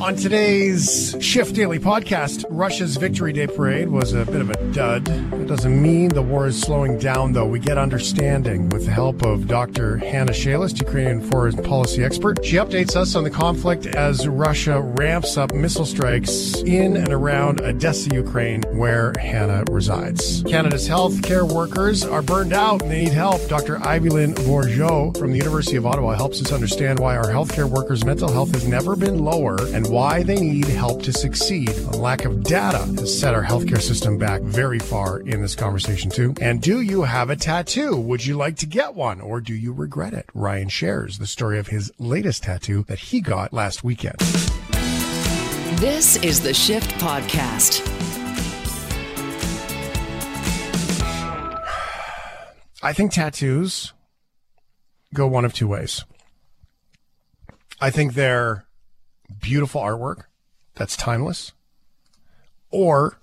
On today's Shift Daily podcast, Russia's Victory Day parade was a bit of a dud. It doesn't mean the war is slowing down, though. We get understanding with the help of Dr. Hanna Shelest, Ukrainian foreign policy expert. She updates us on the conflict as Russia ramps up missile strikes in and around Odesa, Ukraine, where Hanna resides. Canada's healthcare workers are burned out and they need help. Dr. Ivy Lynn Bourgeault from the University of Ottawa helps us understand why our healthcare workers' mental health has never been lower and why they need help to succeed. A lack of data has set our healthcare system back very far in this conversation, too. And do you have a tattoo? Would you like to get one or do you regret it? Ryan shares the story of his latest tattoo that he got last weekend. This is the Shift Podcast. I think tattoos go one of two ways. I think they're beautiful artwork that's timeless, or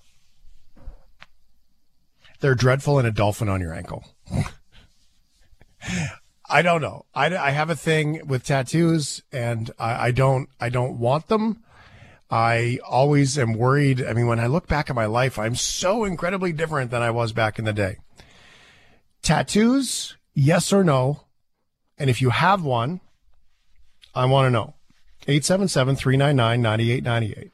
they're dreadful and a dolphin on your ankle. I don't know. I, I have a thing with tattoos, and I, I don't I don't want them. I always am worried. I mean, when I look back at my life, I'm so incredibly different than I was back in the day. Tattoos, yes or no? And if you have one, I want to know. 877 399 9898.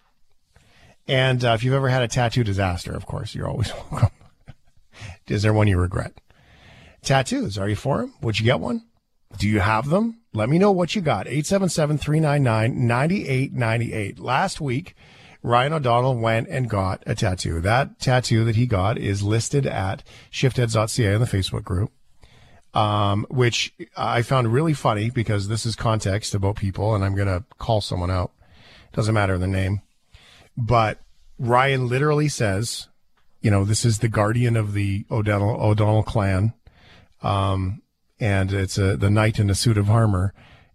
And uh, if you've ever had a tattoo disaster, of course, you're always welcome. Is there one you regret? Tattoos, are you for them? Would you get one? Do you have them? Let me know what you got. 877 399 9898. Last week, Ryan O'Donnell went and got a tattoo. That tattoo that he got is listed at shiftheads.ca in the Facebook group um, which I found really funny because this is context about people, and I'm going to call someone out. Doesn't matter the name. But Ryan literally says, you know, this is the guardian of the O'Donnell, O'Donnell clan. Um, and it's a, the knight in a suit of armor.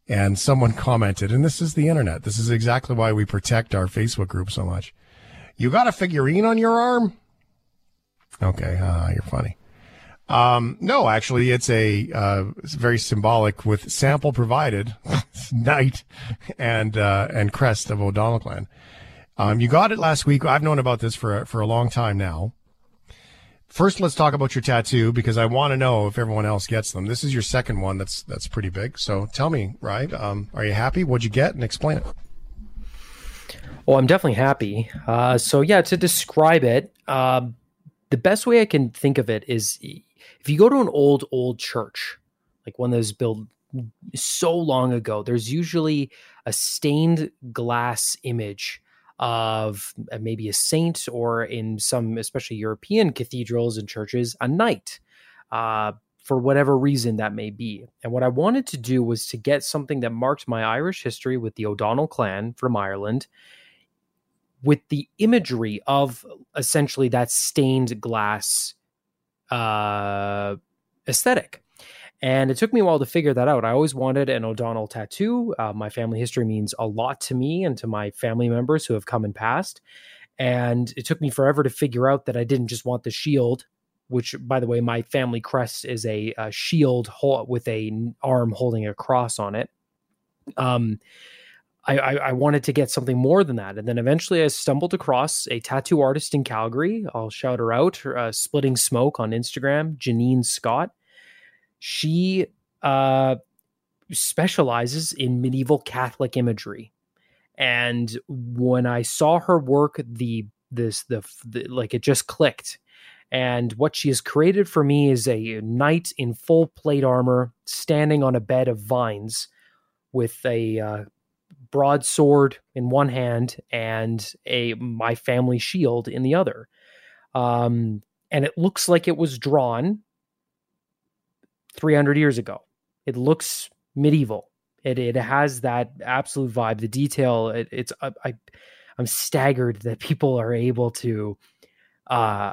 And someone commented, and this is the internet. This is exactly why we protect our Facebook group so much. You got a figurine on your arm? Okay, uh, you're funny. Um, no, actually, it's a uh, it's very symbolic with sample provided, knight and uh, and crest of O'Donnell clan. Um, you got it last week. I've known about this for for a long time now. First, let's talk about your tattoo because I want to know if everyone else gets them. This is your second one. That's that's pretty big. So tell me, right? Um, are you happy? What'd you get? And explain it. Well, I'm definitely happy. Uh, so yeah, to describe it, uh, the best way I can think of it is if you go to an old old church like one that was built so long ago there's usually a stained glass image of uh, maybe a saint or in some especially european cathedrals and churches a knight uh, for whatever reason that may be. And what i wanted to do was to get something that marked my irish history with the o'donnell clan from ireland with the imagery of essentially that stained glass uh, aesthetic. And it took me a while to figure that out. I always wanted an O'Donnell tattoo. Uh, my family history means a lot to me and to my family members who have come and passed. And it took me forever to figure out that I didn't just want the shield, which, by the way, my family crest is a, a shield with a arm holding a cross on it. Um, I, I, I, wanted to get something more than that. And then eventually I stumbled across a tattoo artist in Calgary. I'll shout her out, uh, Splitting Smoke on Instagram, Janine Scott. She uh, specializes in medieval Catholic imagery. And when I saw her work, the this the, the like it just clicked. And what she has created for me is a knight in full plate armor standing on a bed of vines with a uh, broadsword in one hand and a my family shield in the other. Um, and it looks like it was drawn 300 years ago. It looks medieval. It it has that absolute vibe. The detail. It, it's I, I I'm staggered that people are able to uh,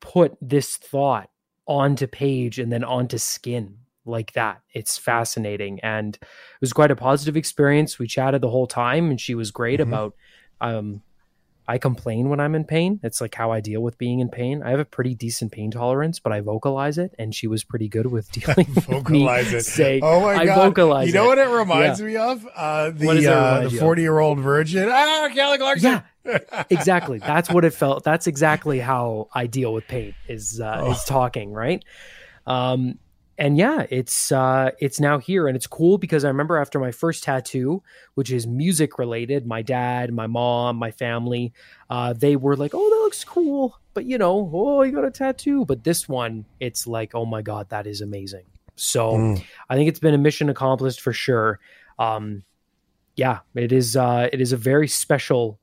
put this thought onto page and then onto skin like that. It's fascinating. And it was quite a positive experience. We chatted the whole time and she was great mm-hmm. about um I complain when I'm in pain. It's like how I deal with being in pain. I have a pretty decent pain tolerance, but I vocalize it, and she was pretty good with dealing with vocalize me it. saying, oh my I god! vocalize you know it. what it reminds Yeah. me of? Uh, the uh, the forty year old virgin. Ah, Kelly Clarkson. Yeah, exactly. That's what it felt. That's exactly how I deal with pain is uh, Oh. is talking, right? Um, and yeah, it's uh, it's now here, and it's cool because I remember after my first tattoo, which is music related, my dad, my mom, my family, uh, they were like, "Oh, that looks cool," but you know, oh, you got a tattoo. But this one, it's like, oh my god, that is amazing. So Mm. I think it's been a mission accomplished for sure. Um, yeah, it is. Uh, it is a very special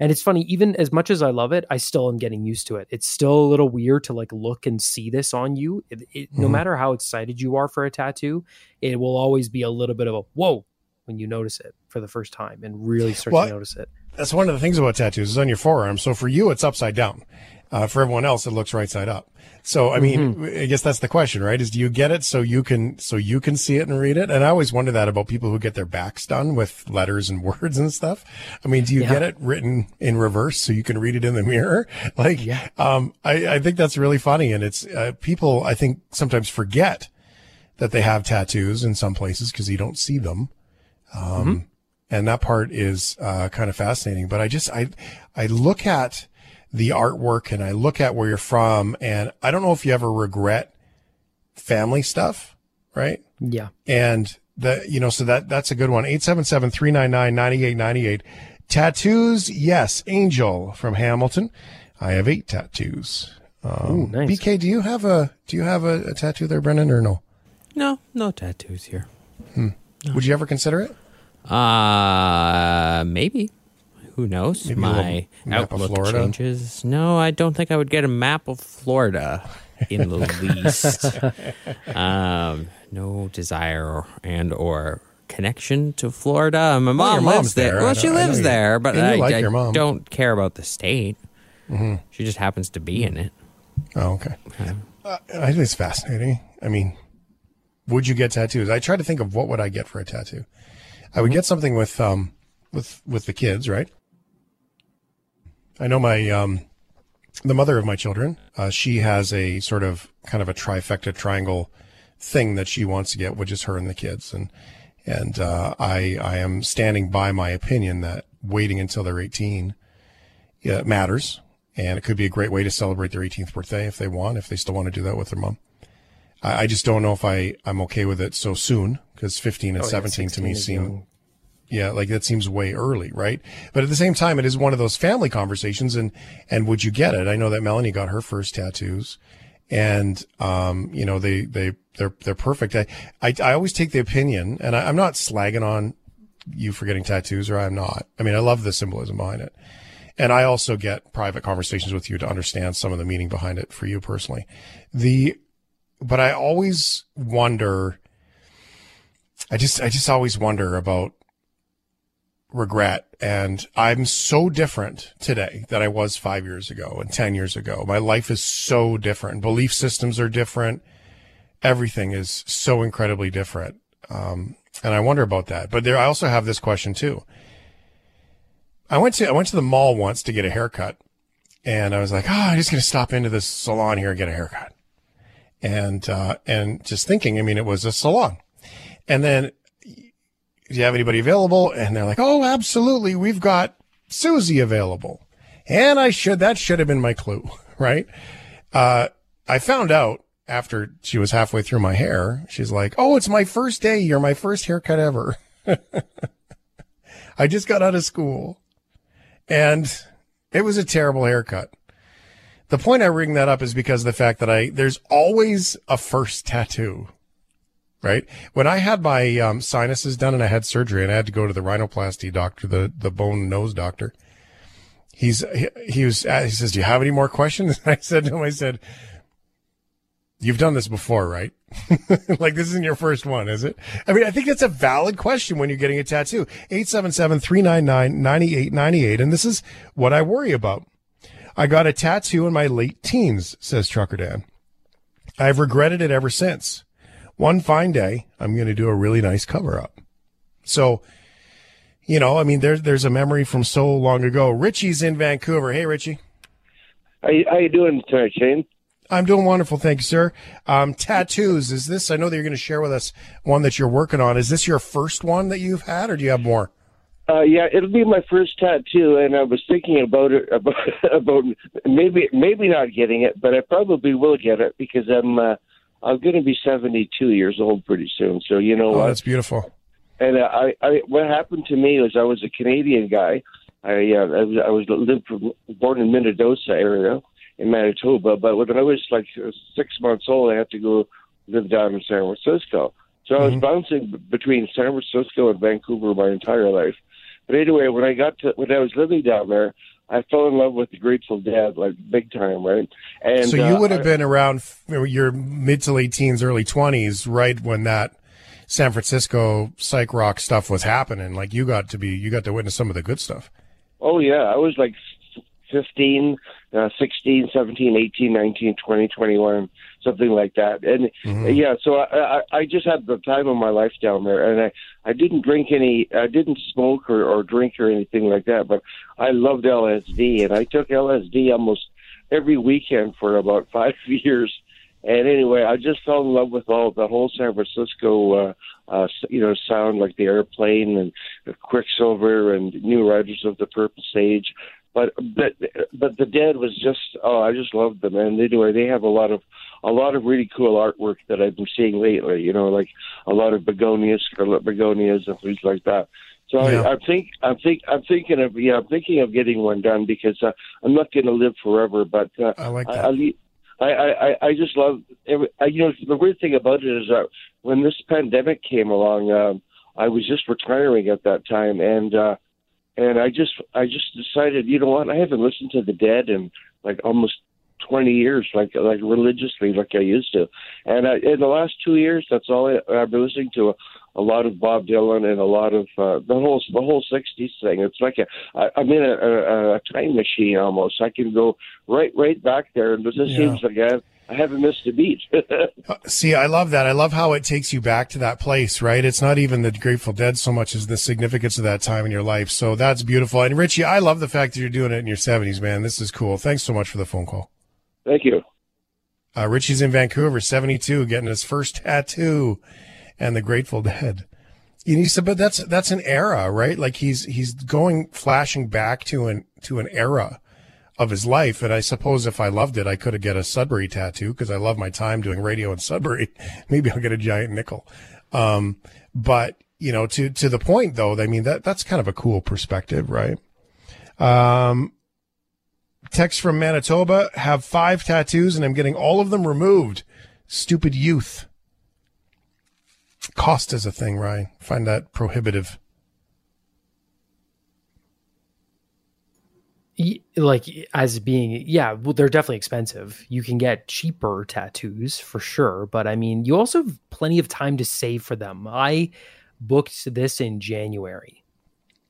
and it's funny, even as much as I love it, I still am getting used to it. It's still a little weird to like look and see this on you. It, it, No Mhm. matter how excited you are for a tattoo, it will always be a little bit of a whoa when you notice it for the first time and really start Well, to notice it. That's one of the things about tattoos is on your forearm. So for you, it's upside down. Uh, for everyone else, it looks right side up. So I mean, Mm-hmm. I guess that's the question, right? Is do you get it so you can so you can see it and read it? And I always wonder that about people who get their backs done with letters and words and stuff. I mean, do you Yeah. get it written in reverse so you can read it in the mirror? Like, Yeah. um, I, I think that's really funny, and it's uh, people I think sometimes forget that they have tattoos in some places because you don't see them Um, and that part is uh, kind of fascinating. But I just I I look at the artwork and I look at where you're from, and I don't know if you ever regret family stuff, right? Yeah. And the you know so that that's a good one. 877-399-9898. Tattoos, yes. Angel from Hamilton. I have eight tattoos. Um, Ooh, nice. BK, do you have a do you have a, a tattoo there, Brendan, or no? No, no tattoos here. Would you ever consider it? Uh, maybe. Who knows? Maybe My map of outlook Florida? changes. No, I don't think I would get a map of Florida in the least. um, no desire and or connection to Florida. My Well, mom your lives there. there. Well, she lives there, but I, like I your mom. don't care about the state. Mm-hmm. She just happens to be in it. Oh, okay. Uh, I think it's fascinating. I mean, would you get tattoos? I try to think of what would I get for a tattoo. I would get something with um with with the kids, right? I know my um the mother of my children. Uh, she has a sort of kind of a trifecta triangle thing that she wants to get, which is her and the kids, and and uh, I I am standing by my opinion that waiting until they're 18 yeah, matters, and it could be a great way to celebrate their 18th birthday if they want, if they still want to do that with their mom. I, I just don't know if I I'm okay with it so soon because 15 and Oh, yeah, 17 to me seem young. Yeah, like that seems way early, right? But at the same time, it is one of those family conversations. And and would you get it? I know that Melanie got her first tattoos, and um, you know they they they're they're perfect. I I, I always take the opinion, and I, I'm not slagging on you for getting tattoos, or I'm not. I mean, I love the symbolism behind it, and I also get private conversations with you to understand some of the meaning behind it for you personally. The but I always wonder. I just I just always wonder about regret and I'm so different today than I was 5 years ago and 10 years ago. My life is so different. Belief systems are different. Everything is so incredibly different. Um, and I wonder about that. But there I also have this question too. I went to I went to the mall once to get a haircut and I was like, "Oh, I'm just going to stop into this salon here and get a haircut." And uh and just thinking, I mean, it was a salon. And then do you have anybody available? And they're like, oh, absolutely. We've got Susie available. And I should, that should have been my clue, right? Uh, I found out after she was halfway through my hair, she's like, oh, it's my first day. You're my first haircut ever. I just got out of school and it was a terrible haircut. The point I bring that up is because of the fact that I, there's always a first tattoo right? When I had my um, sinuses done and I had surgery and I had to go to the rhinoplasty doctor, the the bone nose doctor, he's he, he was uh, he says, "Do you have any more questions?" And I said to him, "I said, you've done this before, right? like this isn't your first one, is it? I mean, I think that's a valid question when you're getting a tattoo. 877-399-9898, and this is what I worry about. I got a tattoo in my late teens," says Trucker Dan. I've regretted it ever since one fine day, I'm going to do a really nice cover up. So, you know, I mean, there's there's a memory from so long ago. Richie's in Vancouver. Hey, Richie. How you, how you doing tonight, Shane? I'm doing wonderful, thank you, sir. Um, tattoos. Is this? I know that you're going to share with us one that you're working on. Is this your first one that you've had, or do you have more? Uh, yeah, it'll be my first tattoo, and I was thinking about it about about maybe maybe not getting it, but I probably will get it because I'm uh, I'm going to be 72 years old pretty soon. So you know Oh, that's beautiful. And I, I, what happened to me was I was a Canadian guy. I, uh, I was, I was lived born in Minnedosa area in Manitoba, but when I was like six months old, I had to go live down in San Francisco. So I was bouncing between San Francisco and Vancouver my entire life. But anyway, when I got to when I was living down there, I fell in love with the Grateful Dead like big time, right? And so you uh, would have been around your mid to late teens, early 20s, right when that San Francisco psych rock stuff was happening. Like you got to be, you got to witness some of the good stuff. Oh yeah, I was like 15, uh, 16, 17, 18, 19, 20, 21, something like that. And Mm-hmm. yeah, so I, I I just had the time of my life down there, and I I didn't drink any, I didn't smoke or, or drink or anything like that, but I loved LSD, and I took LSD almost every weekend for about five years. And anyway, I just fell in love with all the whole San Francisco, uh, uh, you know, sound like the airplane and Quicksilver and New Riders of the Purple Sage. But but but the Dead was just oh I just loved them and anyway they have a lot of a lot of really cool artwork that I've been seeing lately you know like a lot of begonias scarlet begonias and things like that so Yeah. I, I think I'm think I'm thinking of yeah I'm thinking of getting one done because uh, I'm not going to live forever but uh, I like I, that. I, le- I, I, I just love every. I, you know, the weird thing about it is that when this pandemic came along, um, I was just retiring at that time, and uh, and I just I just decided, you know what, I haven't listened to the Dead in like almost twenty years, like like religiously, like I used to, and I, in the last two years, that's all I, I've been listening to. A, a lot of Bob Dylan and a lot of uh, the whole the whole '60s thing. It's like a I, I'm in a, a, a time machine almost. I can go right right back there, and it just Yeah. seems like I, I haven't missed a beat. Uh, See, I love that. I love how it takes you back to that place, right? It's not even the Grateful Dead so much as the significance of that time in your life. So that's beautiful. And Richie, I love the fact that you're doing it in your 70s, man. This is cool. Thanks so much for the phone call. Thank you. Uh, Richie's in Vancouver, 72, getting his first tattoo and the Grateful Dead. And he said, but that's, that's an era, right? Like he's, he's going, flashing back to an, to an era of his life. And I suppose if I loved it, I could have get a Sudbury tattoo because I love my time doing radio in Sudbury. Maybe I'll get a giant nickel. Um, but you know, to, to the point though, I mean, that, that's kind of a cool perspective, right? Um, text from Manitoba, have five tattoos and I'm getting all of them removed. Stupid youth. Cost is a thing, Ryan. Find that prohibitive. Like as being yeah well they're definitely expensive. You can get cheaper tattoos for sure but i mean you also have plenty of time to save for them. I booked this in january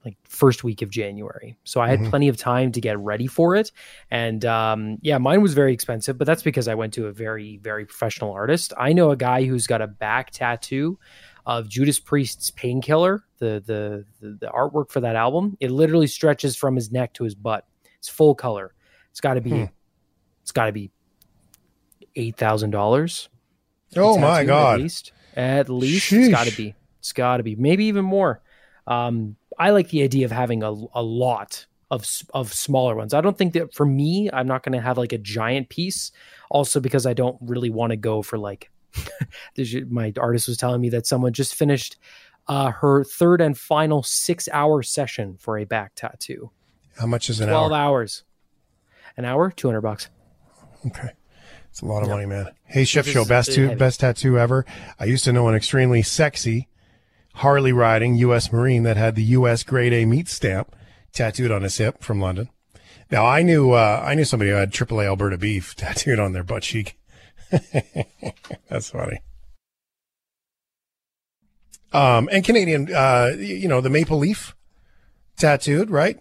like first week of january. So i had plenty of time to get ready for it. And um, yeah mine was very expensive but that's because i went to a very very professional artist. I know a guy who's got a back tattoo of Judas Priest's Painkiller, the, the the the artwork for that album. It literally stretches from his neck to his butt. It's full color. It's got to be. Hmm. It's got to be eight thousand dollars. Oh my god! At least, at least it's got to be. It's got to be. Maybe even more. Um, I like the idea of having a a lot of of smaller ones. I don't think that for me, I'm not going to have like a giant piece. Also, because I don't really want to go for like. my artist was telling me that someone just finished uh, her third and final six hour session for a back tattoo. How much is an 12 hour? hours. An hour, 200 bucks. Okay. It's a lot of money, man. Hey, Chef Show, best, heavy. best tattoo ever. I used to know an extremely sexy Harley riding U.S. Marine that had the U.S. grade A meat stamp tattooed on his hip from London. Now I knew, uh, I knew somebody who had AAA Alberta beef tattooed on their butt cheek. That's funny. Um, and Canadian, uh, you know, the maple leaf tattooed, right?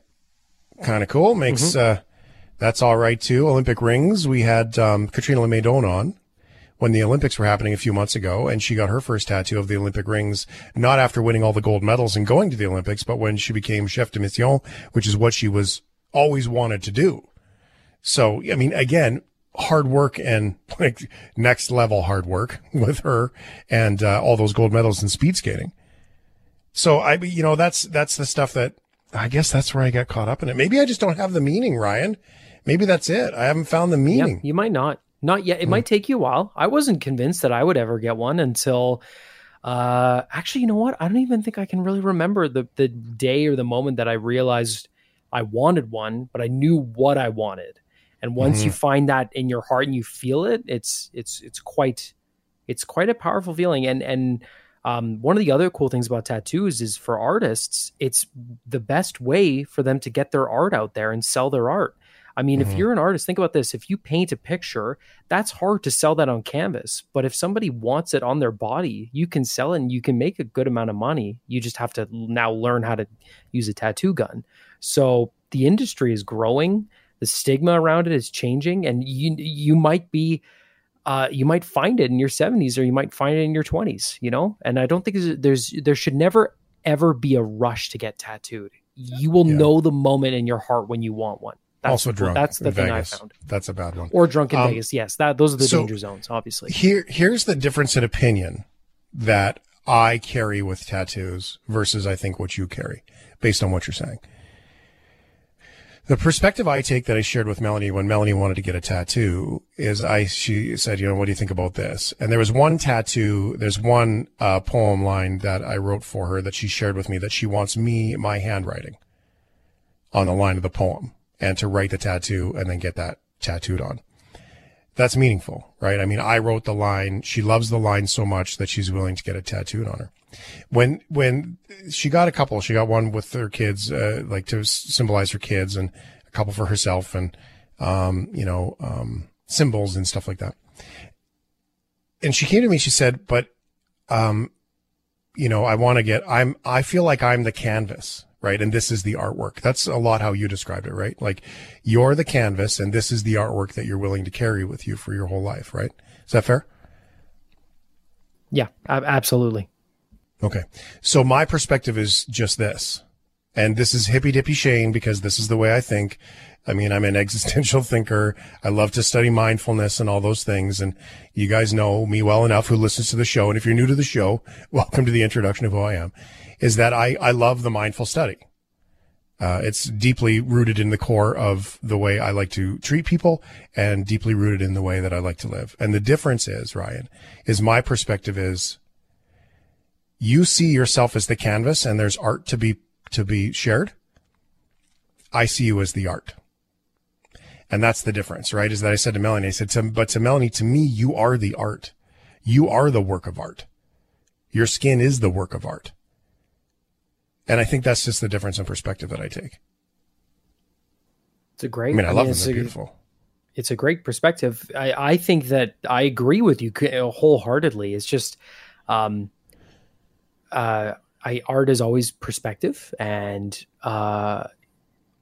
Kind of cool. Makes, uh, that's all right too. Olympic rings. We had, um, Catriona Le May Doan on when the Olympics were happening a few months ago, and she got her first tattoo of the Olympic rings, not after winning all the gold medals and going to the Olympics, but when she became chef de mission, which is what she was always wanted to do. So, I mean, again, hard work and like next level hard work with her and uh, all those gold medals in speed skating. So I, you know, that's, that's the stuff that I guess that's where I got caught up in it. Maybe I just don't have the meaning, Ryan. Maybe that's it. I haven't found the meaning. Yeah, you might not. Not yet. It mm. might take you a while. I wasn't convinced that I would ever get one until uh actually, you know what? I don't even think I can really remember the the day or the moment that I realized I wanted one, but I knew what I wanted. And once mm-hmm. you find that in your heart and you feel it, it's it's it's quite it's quite a powerful feeling. And and um, one of the other cool things about tattoos is for artists, it's the best way for them to get their art out there and sell their art. I mean, mm-hmm. if you're an artist, think about this. If you paint a picture, that's hard to sell that on canvas. But if somebody wants it on their body, you can sell it and you can make a good amount of money. You just have to now learn how to use a tattoo gun. So the industry is growing, the stigma around it is changing, and you you might be uh, you might find it in your 70s or you might find it in your 20s, you know? And I don't think there's, there's there should never ever be a rush to get tattooed. You will yeah. know the moment in your heart when you want one. That's, also drunk. That's the thing Vegas. I found. That's a bad one. Or drunk in um, Vegas. Yes, that those are the so danger zones. Obviously. Here, here's the difference in opinion that I carry with tattoos versus I think what you carry, based on what you're saying. The perspective I take that I shared with Melanie when Melanie wanted to get a tattoo is I, she said, you know, what do you think about this? And there was one tattoo, there's one uh, poem line that I wrote for her that she shared with me that she wants me, my handwriting on the line of the poem and to write the tattoo and then get that tattooed on. That's meaningful, right? I mean, I wrote the line. She loves the line so much that she's willing to get it tattooed on her. When, when she got a couple, she got one with her kids, uh, like to symbolize her kids and a couple for herself and, um, you know, um, symbols and stuff like that. And she came to me, she said, but, um, you know, I want to get, I'm, I feel like I'm the canvas right? And this is the artwork. That's a lot how you described it, right? Like you're the canvas and this is the artwork that you're willing to carry with you for your whole life, right? Is that fair? Yeah, absolutely. Okay. So my perspective is just this. And this is hippy dippy Shane because this is the way I think. I mean, I'm an existential thinker. I love to study mindfulness and all those things. And you guys know me well enough who listens to the show. And if you're new to the show, welcome to the introduction of who I am is that I, I love the mindful study. Uh, it's deeply rooted in the core of the way I like to treat people and deeply rooted in the way that I like to live. And the difference is, Ryan, is my perspective is you see yourself as the canvas and there's art to be, to be shared. I see you as the art. And that's the difference, right? Is that I said to Melanie, I said, to, but to Melanie, to me, you are the art. You are the work of art. Your skin is the work of art. And I think that's just the difference in perspective that I take. It's a great. I mean, I, I love mean, them. They're beautiful. It's a great perspective. I, I think that I agree with you wholeheartedly. It's just, um, uh, I art is always perspective, and uh,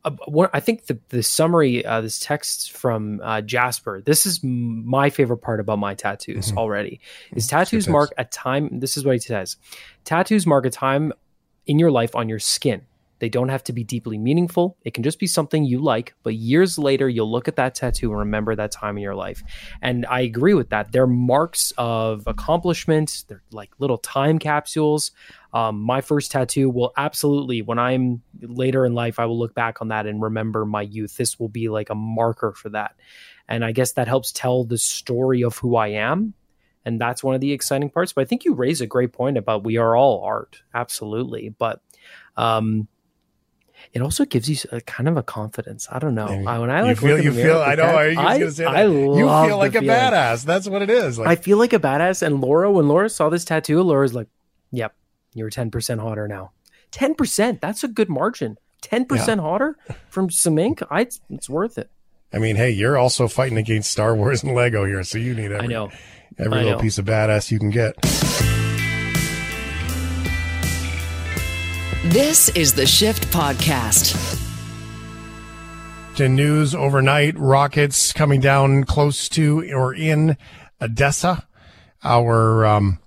uh one, I think the the summary, uh, this text from uh, Jasper. This is my favorite part about my tattoos mm-hmm. already. Is tattoos mark a time? This is what he says. Tattoos mark a time in your life on your skin. They don't have to be deeply meaningful. It can just be something you like, but years later, you'll look at that tattoo and remember that time in your life. And I agree with that. They're marks of accomplishment, they're like little time capsules. Um, my first tattoo will absolutely, when I'm later in life, I will look back on that and remember my youth. This will be like a marker for that. And I guess that helps tell the story of who I am and that's one of the exciting parts. But I think you raise a great point about we are all art, absolutely. But um, it also gives you a kind of a confidence. I don't know. I, when I like you feel, you feel. I know. Are you going to say that? I you feel like a feeling. badass. That's what it is. Like, I feel like a badass. And Laura, when Laura saw this tattoo, Laura's like, "Yep, you're ten percent hotter now. Ten percent. That's a good margin. Ten percent yeah. hotter from some ink. I, it's worth it." I mean, hey, you're also fighting against Star Wars and Lego here, so you need every, I know every little piece of badass you can get. This is the Shift Podcast. To news overnight, rockets coming down close to or in Odesa. our um,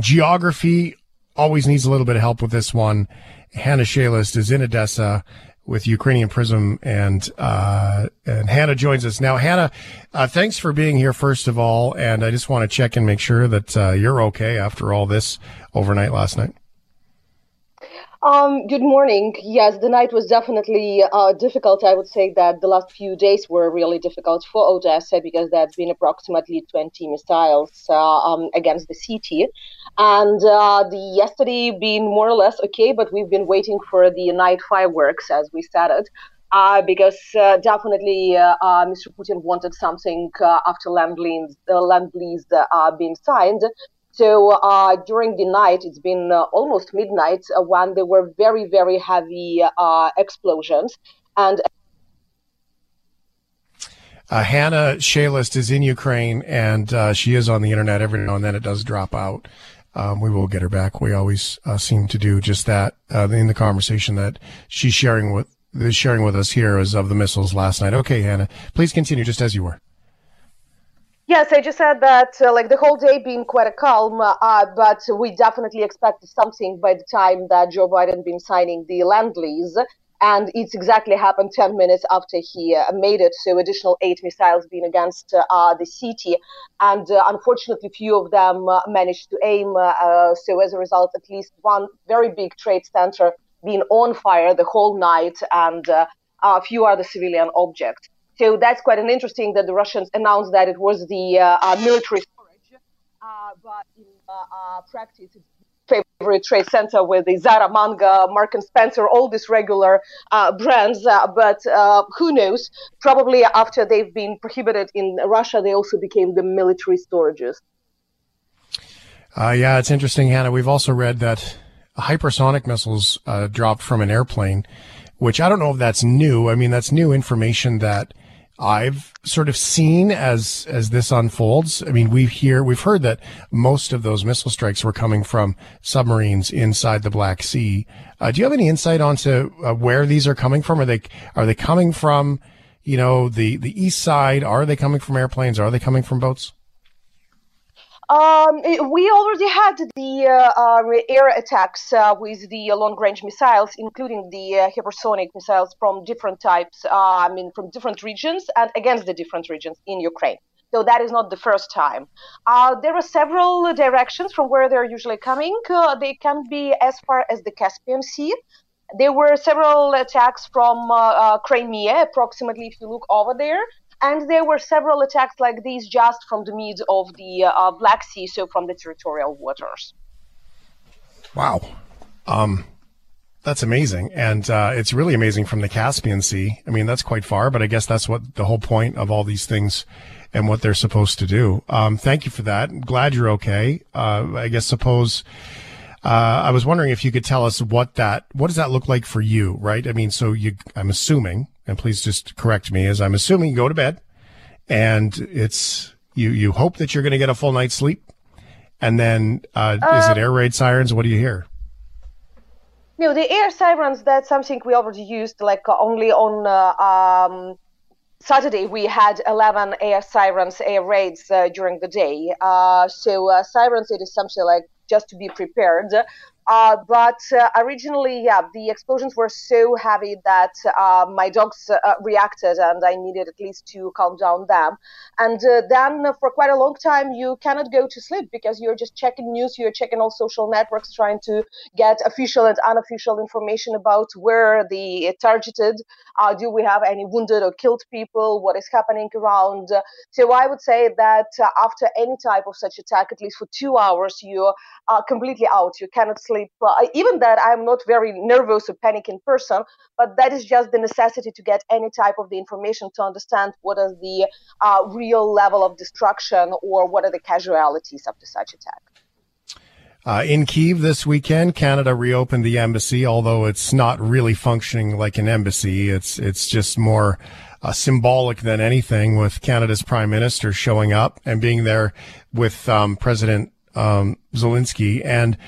geography always needs a little bit of help with this one. Hanna Shelest is in Odesa with Ukrainian Prism, and uh, and Hanna joins us now. Hanna, uh, thanks for being here first of all, and I just want to check and make sure that uh, you're okay after all this overnight last night. Um, good morning. Yes, the night was definitely uh, difficult. I would say that the last few days were really difficult for Odesa because there's been approximately 20 missiles uh, um, against the city. And uh, the yesterday been more or less okay, but we've been waiting for the night fireworks, as we said it. Uh, because uh, definitely uh, uh Mr. Putin wanted something uh, after Lend-Lease, land lease being signed. So uh, during the night, it's been uh, almost midnight uh, when there were very, very heavy uh, explosions. And uh, Hanna Shelest is in Ukraine, and uh, she is on the internet every now and then. It does drop out. Um, we will get her back. We always seem to do just that in the conversation that she's sharing with sharing with us here is of the missiles last night. Okay, Hanna, please continue just as you were. Yes, I just said that uh, like the whole day being quite a calm, uh, but we definitely expected something by the time that Joe Biden been signing the Lend-Lease. And it's exactly happened 10 minutes after he uh, made it. So additional eight missiles being against uh, the city. And uh, unfortunately, few of them uh, managed to aim. so as a result, at least one very big trade center being on fire the whole night and a few other civilian objects. So that's quite an interesting that the Russians announced that it was the uh, uh, military storage, uh, but in uh, practice, it's favorite trade center with the Zara, Mango, Mark and Spencer, all these regular uh, brands. Uh, but uh, who knows? Probably after they've been prohibited in Russia, they also became the military storages. yeah, it's interesting, Hanna. We've also read that hypersonic missiles dropped from an airplane, which I don't know if that's new. I mean, that's new information that I've sort of seen as as this unfolds. I mean, we hear we've heard that most of those missile strikes were coming from submarines inside the Black Sea. Uh, do you have any insight onto uh, where these are coming from? Are they are they coming from, you know, the the east side? Are they coming from airplanes? Are they coming from boats? Um, we already had the uh, uh, air attacks uh, with the long-range missiles, including the uh, hypersonic missiles from different types. Uh, I mean, from different regions and against the different regions in Ukraine. So that is not the first time. Uh, there are several directions from where they're usually coming. they can be as far as the Caspian Sea. There were several attacks from Crimea, approximately if you look over there. And there were several attacks like these just from the mid of the uh, Black Sea, so from the territorial waters. Wow. Um, that's amazing. And uh, it's really amazing from the Caspian Sea. I mean, that's quite far, but I guess that's what the whole point of all these things and what they're supposed to do. Um, thank you for that. I'm glad you're okay. Uh, I guess suppose. Uh, I was wondering if you could tell us what that, what does that look like for you, right? I mean, so you, I'm assuming and please just correct me as I'm assuming you go to bed and it's you you hope that you're going to get a full night's sleep and then uh, uh, is it air raid sirens what do you hear no the air sirens that's something we already used like only on uh, um, Saturday we had 11 air sirens, air raids uh, during the day. Uh, so uh, sirens, it is something like just to be prepared. Uh, but uh, originally, yeah, the explosions were so heavy that uh, my dogs uh, reacted, and I needed at least to calm down them. And uh, then, for quite a long time, you cannot go to sleep because you're just checking news, you're checking all social networks, trying to get official and unofficial information about where the targeted. Uh, do we have any wounded or killed people? What is happening around? So I would say that after any type of such attack, at least for two hours, you're completely out. You cannot sleep sleep. Uh, even that, I'm not very nervous or panicking person, but that is just the necessity to get any type of the information to understand what is the uh, real level of destruction or what are the casualties after such attack. Uh, in Kiev this weekend, Canada reopened the embassy, although it's not really functioning like an embassy. It's it's just more uh, symbolic than anything, with Canada's prime minister showing up and being there with um, President um, Zelensky. And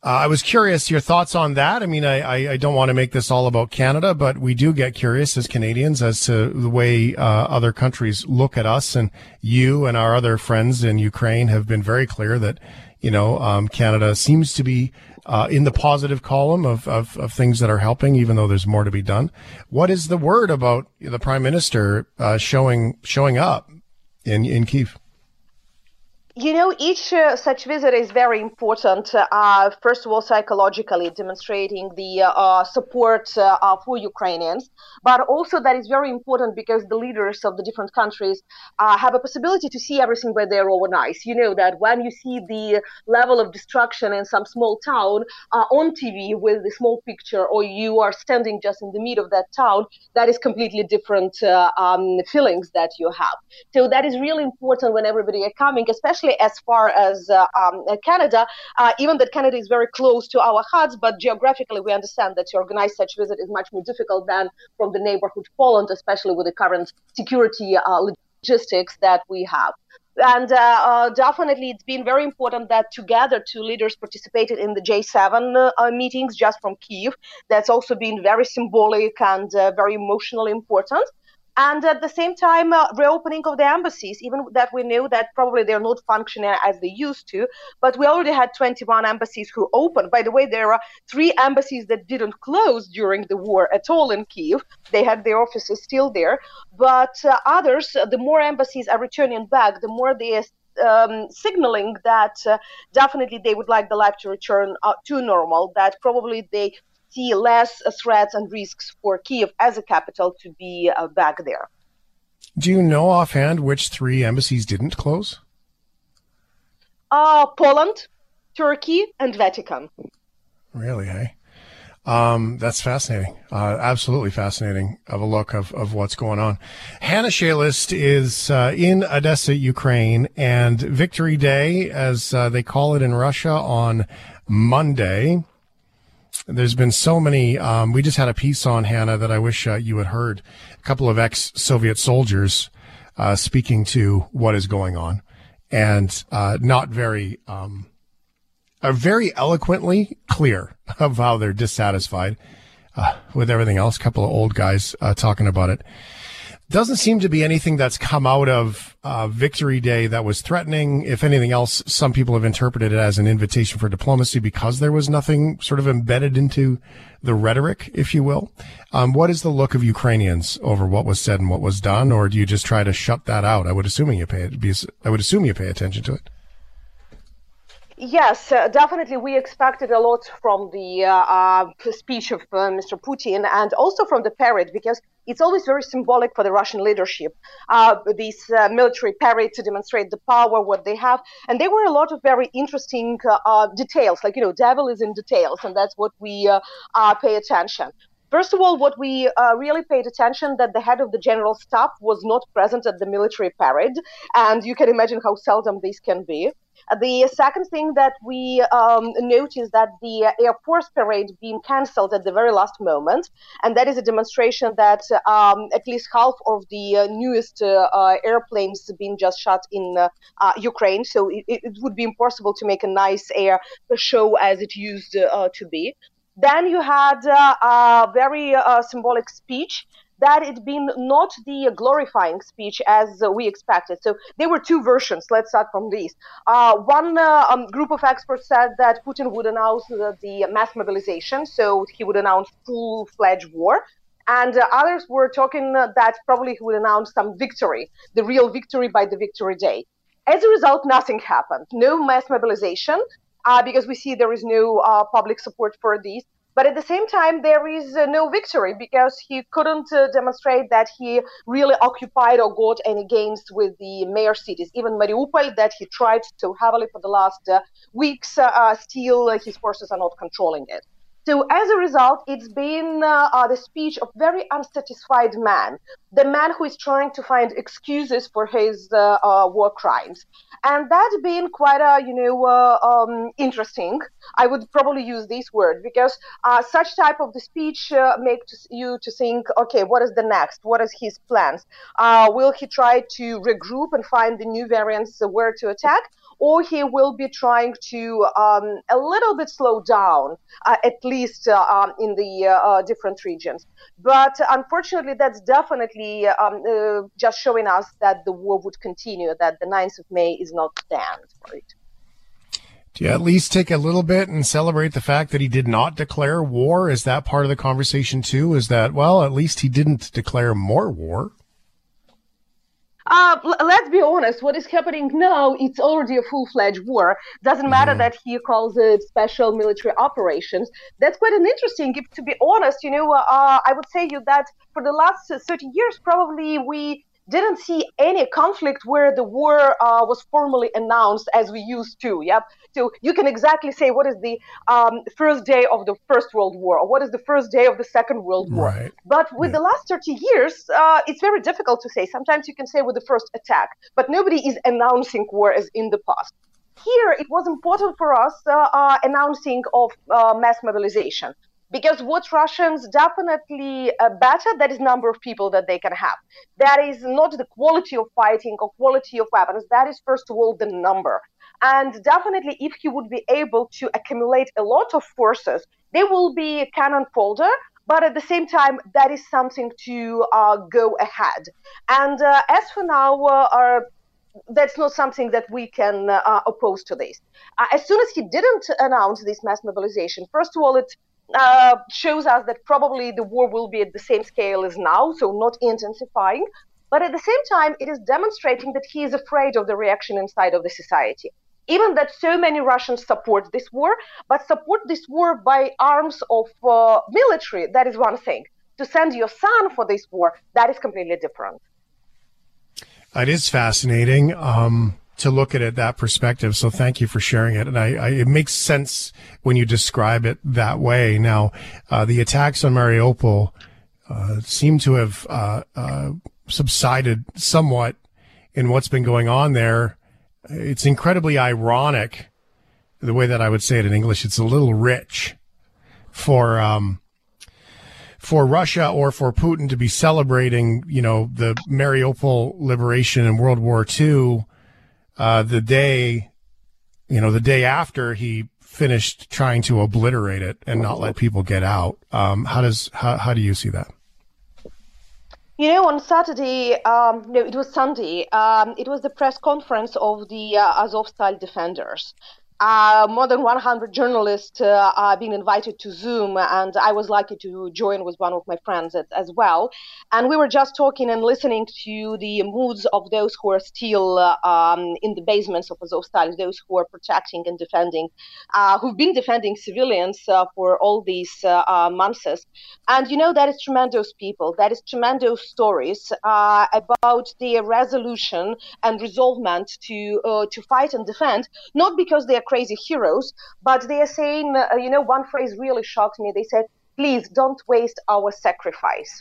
Uh, I was curious your thoughts on that. I mean, I, I, I, don't want to make this all about Canada, but we do get curious as Canadians as to the way uh, other countries look at us. And you and our other friends in Ukraine have been very clear that, you know, um, Canada seems to be uh, in the positive column of, of, of, things that are helping, even though there's more to be done. What is the word about the prime minister uh, showing showing up in in Kiev? You know, each uh, such visit is very important. Uh, first of all, psychologically, demonstrating the uh, support uh, uh, for Ukrainians, but also that is very important because the leaders of the different countries uh, have a possibility to see everything by their own eyes. You know that when you see the level of destruction in some small town on TV with the small picture, or you are standing just in the middle of that town, that is completely different um, feelings that you have. So that is really important when everybody are coming, especially especially as far as uh, um, Canada, uh, even that Canada is very close to our hearts, but geographically we understand that to organize such visit is much more difficult than from the neighborhood Poland, especially with the current security uh, logistics that we have. And uh, uh, definitely, it's been very important that together two leaders participated in the G7 uh, meetings just from Kiev. That's also been very symbolic and very emotionally important and at the same time uh, reopening of the embassies even that we knew that probably they're not functioning as they used to but we already had 21 embassies who opened. By the way there are three embassies that didn't close during the war at all in kiev they had their offices still there. But uh, others uh, the more embassies are returning back the more they um, signaling that uh, definitely they would like the life to return uh, to normal, that probably they see less threats and risks for Kiev as a capital to be uh, back there. Do you know offhand which three embassies didn't close? Uh, Poland, Turkey, and Vatican. Really, hey? Um, that's fascinating. Uh, absolutely fascinating of a look of, of what's going on. Hanna Shelest is uh, in Odesa, Ukraine, and Victory Day, as uh, they call it in Russia, on Monday. There's been so many. Um, we just had a piece on Hanna that I wish uh, you had heard. A couple of ex-Soviet soldiers uh, speaking to what is going on, and uh, not very, um, are very eloquently clear of how they're dissatisfied uh, with everything else. A couple of old guys uh, talking about it doesn't seem to be anything that's come out of uh, Victory Day that was threatening. If anything else, some people have interpreted it as an invitation for diplomacy because there was nothing sort of embedded into the rhetoric, if you will. Um, what is the look of Ukrainians over what was said and what was done, or do you just try to shut that out? I would assume you pay. I would assume you pay attention to it. Yes, uh, definitely. We expected a lot from the uh, uh, speech of uh, Mr. Putin and also from the parade because it's always very symbolic for the Russian leadership. Uh, this uh, military parade to demonstrate the power, what they have. And there were a lot of very interesting details, like, you know, devil is in details, and that's what we pay attention. First of all, what we uh, really paid attention that the head of the general staff was not present at the military parade, and you can imagine how seldom this can be. The second thing that we um, noticed that the Air Force parade being cancelled at the very last moment, and that is a demonstration that um, at least half of the uh, newest uh, uh, airplanes being just shot in uh, uh, Ukraine. So it, it, would be impossible to make a nice air show as it used to be. Then you had a very symbolic speech that it been not the glorifying speech as uh, we expected. So there were two versions. Let's start from these. Uh, one uh, um, group of experts said that Putin would announce the mass mobilization, so he would announce full-fledged war. And uh, others were talking that probably he would announce some victory, the real victory by the victory day. As a result, nothing happened. No mass mobilization, uh, because we see there is no uh, public support for this. But at the same time, there is uh, no victory because he couldn't uh, demonstrate that he really occupied or got any gains with the mayor cities. Even Mariupol, that he tried so heavily for the last uh, weeks, uh, uh, still uh, his forces are not controlling it. So as a result, it's been uh, uh, the speech of very unsatisfied man, the man who is trying to find excuses for his uh, uh war crimes, and that's been quite a you know uh, um, interesting. I would probably use this word because uh, such type of the speech makes you to think, okay, what is the next? What is his plans? will he try to regroup and find the new variants where to attack? Or he will be trying to um, a little bit slow down, uh, at least uh, um, in the uh, uh, different regions. But unfortunately, that's definitely um, uh, just showing us that the war would continue, that the 9th of May is not end for it. Do you at least take a little bit and celebrate the fact that he did not declare war? Is that part of the conversation too? Is that, well, at least he didn't declare more war? Uh, let's be honest. What is happening now? It's already a full-fledged war. Doesn't matter mm. that he calls it special military operations. That's quite an interesting. If, to be honest, you know, uh, I would say you that for the last 30 years, probably we didn't see any conflict where the war uh, was formally announced as we used to. Yep. So you can exactly say what is the um, first day of the First World War or what is the first day of the Second World War. Right. But with yeah. the last 30 years, uh, it's very difficult to say. Sometimes you can say with the first attack, but nobody is announcing war as in the past. Here, it was important for us uh, uh announcing of uh, mass mobilization because what Russians definitely uh, better that is number of people that they can have. That is not the quality of fighting or quality of weapons. That is first of all the number. And definitely, if he would be able to accumulate a lot of forces, they will be a cannon fodder. But at the same time, that is something to uh, go ahead. And uh, as for now, uh, that's not something that we can uh, oppose to this. Uh, as soon as he didn't announce this mass mobilization, first of all, it uh, shows us that probably the war will be at the same scale as now, so not intensifying. But at the same time, it is demonstrating that he is afraid of the reaction inside of the society. Even that so many Russians support this war, but support this war by arms of uh, military, that is one thing. To send your son for this war, that is completely different. It is fascinating. Um to look at it that perspective. So thank you for sharing it. And I, I it makes sense when you describe it that way. Now, uh, the attacks on Mariupol uh, seem to have uh, uh subsided somewhat in what's been going on there. It's incredibly ironic the way that I would say it in English. It's a little rich for um, for Russia or for Putin to be celebrating, you know, the Mariupol liberation in World War II uh, the day, you know, the day after he finished trying to obliterate it and not let people get out. Um, how does how, how do you see that? You know, on Saturday, um, no, it was Sunday. Um, it was the press conference of the uh, Azovstal defenders, uh, more than 100 journalists uh, are being invited to Zoom, and I was lucky to join with one of my friends as, as, well. And we were just talking and listening to the moods of those who are still uh, um, in the basements of Azovstal, those who are protecting and defending, uh, who've been defending civilians uh, for all these uh, months. And you know, that is tremendous people, that is tremendous stories about their resolution and resolvement to, to fight and defend, not because they are crazy heroes, but they are saying, uh, you know, one phrase really shocked me. They said, please don't waste our sacrifice.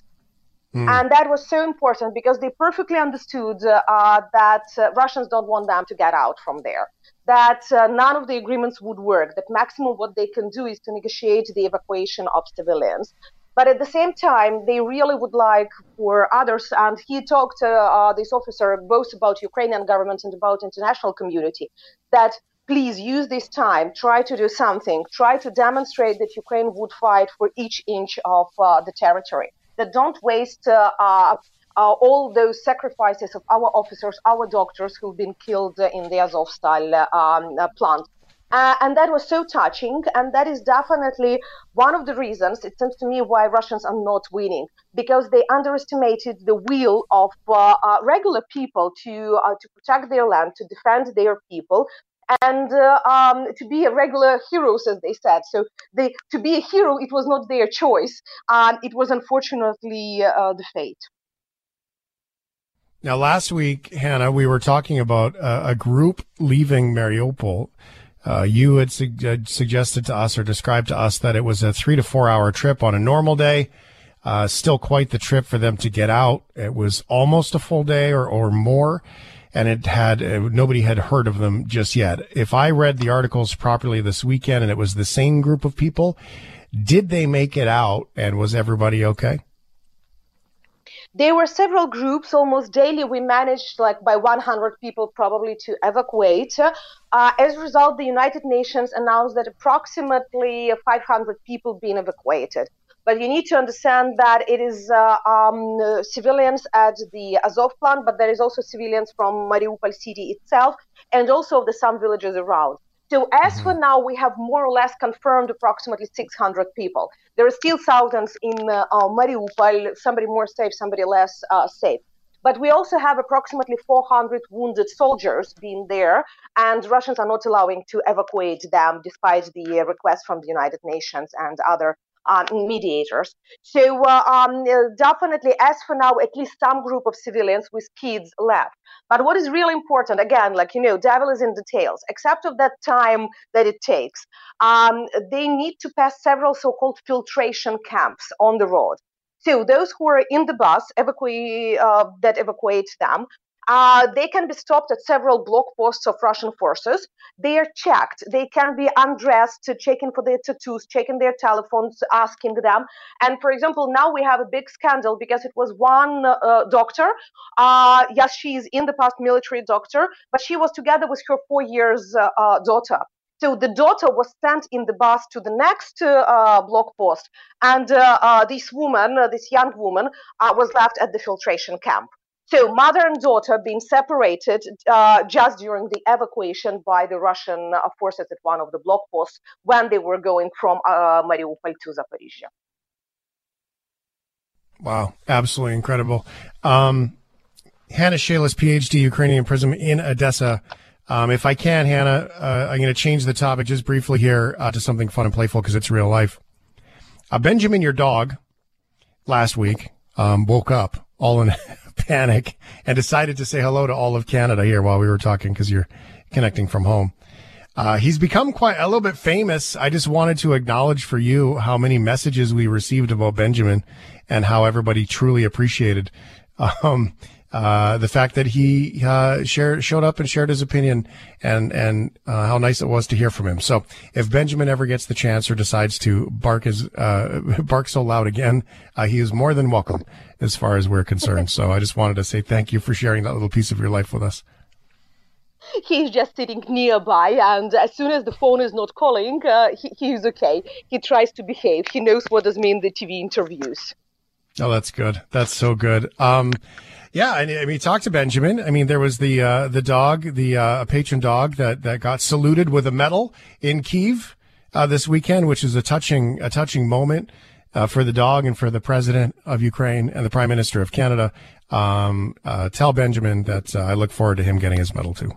Mm. And that was so important because they perfectly understood uh, uh, that uh, Russians don't want them to get out from there, that uh, none of the agreements would work, that maximum what they can do is to negotiate the evacuation of civilians. But at the same time, they really would like for others, and he talked to uh, this officer both about Ukrainian government and about international community, that please use this time, try to do something, try to demonstrate that Ukraine would fight for each inch of uh, the territory, that don't waste uh, uh, uh all those sacrifices of our officers, our doctors who've been killed in the Azovstal um, uh, plant. Uh, and that was so touching, and that is definitely one of the reasons, it seems to me, why Russians are not winning, because they underestimated the will of regular people to, to protect their land, to defend their people, and uh, um, to be a regular heroes, as they said. So they, to be a hero, it was not their choice. Um, it was unfortunately uh, the fate. Now, last week, Hanna, we were talking about uh, a group leaving Mariupol. Uh, you had su- uh, suggested to us or described to us that it was a three to four hour trip on a normal day. Uh, still quite the trip for them to get out. It was almost a full day or, or more and it had uh, nobody had heard of them just yet. If I read the articles properly this weekend and it was the same group of people, did they make it out and was everybody okay? there were several groups almost daily we managed like by 100 people probably to evacuate uh, as a result the united nations announced that approximately 500 people being evacuated but you need to understand that it is uh, um, civilians at the azov plant but there is also civilians from mariupol city itself and also the some villages around so as mm-hmm. for now, we have more or less confirmed approximately 600 people. There are still thousands in uh, uh, Mariupol, somebody more safe, somebody less uh, safe. But we also have approximately 400 wounded soldiers being there, and Russians are not allowing to evacuate them despite the request from the United Nations and other um, mediators. So uh, um, definitely, as for now, at least some group of civilians with kids left. But what is really important, again, like you know, devil is in details. Except of that time that it takes, um, they need to pass several so-called filtration camps on the road. So those who are in the bus uh, that evacuate them uh, they can be stopped at several block posts of Russian forces. They are checked. They can be undressed, checking for their tattoos, checking their telephones, asking them. And for example, now we have a big scandal because it was one uh, doctor. Uh, yes, she is in the past military doctor, but she was together with her four years uh, uh, daughter. So the daughter was sent in the bus to the next uh, block post, and uh, uh, this woman, this young woman, was left at the filtration camp. So, mother and daughter being separated uh, just during the evacuation by the Russian uh, forces at one of the block posts when they were going from uh, Mariupol to Zaporizhia. Wow, absolutely incredible. Um, Hanna Shelest, PhD, Ukrainian prison in Odesa. Um, if I can, Hanna, uh, I'm going to change the topic just briefly here uh, to something fun and playful because it's real life. Uh, Benjamin, your dog, last week um, woke up all in panic and decided to say hello to all of Canada here while we were talking because you're connecting from home. Uh, he's become quite a little bit famous. I just wanted to acknowledge for you how many messages we received about Benjamin and how everybody truly appreciated um, uh, the fact that he uh, shared, showed up and shared his opinion and and uh, how nice it was to hear from him. So if Benjamin ever gets the chance or decides to bark his uh, bark so loud again, uh, he is more than welcome as far as we're concerned. so I just wanted to say thank you for sharing that little piece of your life with us. He's just sitting nearby, and as soon as the phone is not calling, uh, he, he's okay. He tries to behave. He knows what does mean the TV interviews. Oh, that's good. That's so good. Um, yeah, and I mean, talk to Benjamin. I mean, there was the uh, the dog, the uh, patron dog that that got saluted with a medal in Kiev uh, this weekend, which is a touching a touching moment uh, for the dog and for the president of Ukraine and the prime minister of Canada. Um, uh, tell Benjamin that uh, I look forward to him getting his medal too.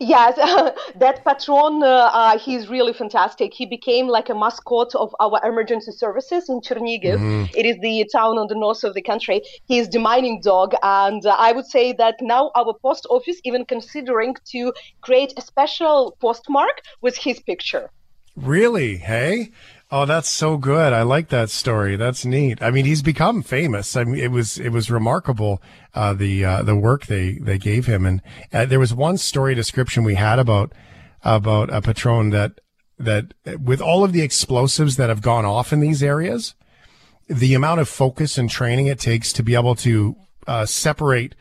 Yes, that patron, uh, uh, he's really fantastic. He became like a mascot of our emergency services in Chernigiv. Mm-hmm. It is the town on the north of the country. He is the mining dog, and uh, I would say that now our post office even considering to create a special postmark with his picture. Really? Hey, Oh, that's so good. I like that story. That's neat. I mean, he's become famous. I mean, it was it was remarkable uh, the uh, the work they they gave him, and uh, there was one story description we had about about a patron that that with all of the explosives that have gone off in these areas, the amount of focus and training it takes to be able to uh, separate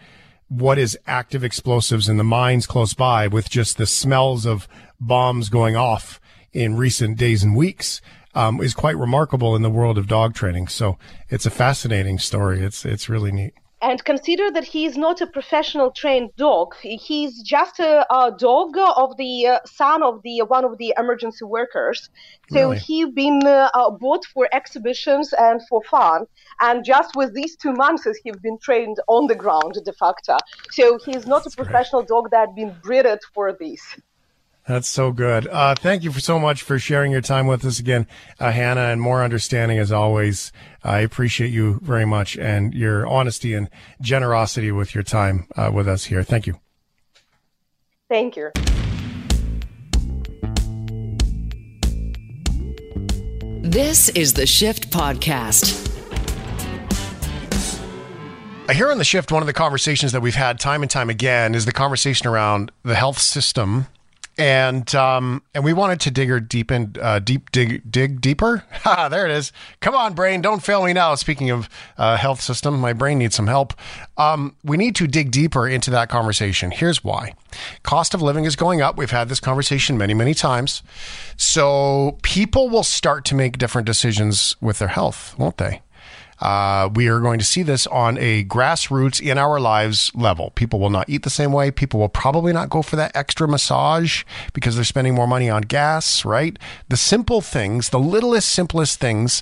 what is active explosives in the mines close by with just the smells of bombs going off in recent days and weeks um, is quite remarkable in the world of dog training. So it's a fascinating story. It's it's really neat. And consider that he is not a professional trained dog. He's just a, a dog of the uh, son of the uh, one of the emergency workers. So really? he's been uh, uh, bought for exhibitions and for fun. And just with these two months, he's been trained on the ground de facto. So he's not That's a professional great. dog that been bred for this. That's so good. Uh, thank you for so much for sharing your time with us again, uh, Hanna, and more understanding as always. I appreciate you very much and your honesty and generosity with your time uh, with us here. Thank you. Thank you. This is the Shift Podcast. Here on the Shift, one of the conversations that we've had time and time again is the conversation around the health system and um, and we wanted to dig her deep in, uh, deep dig dig deeper. There it is. Come on, brain, don't fail me now. Speaking of uh, health system, my brain needs some help. Um, we need to dig deeper into that conversation. Here's why: cost of living is going up. We've had this conversation many, many times. So people will start to make different decisions with their health, won't they? Uh, we are going to see this on a grassroots in our lives level. People will not eat the same way. People will probably not go for that extra massage because they're spending more money on gas, right? The simple things, the littlest, simplest things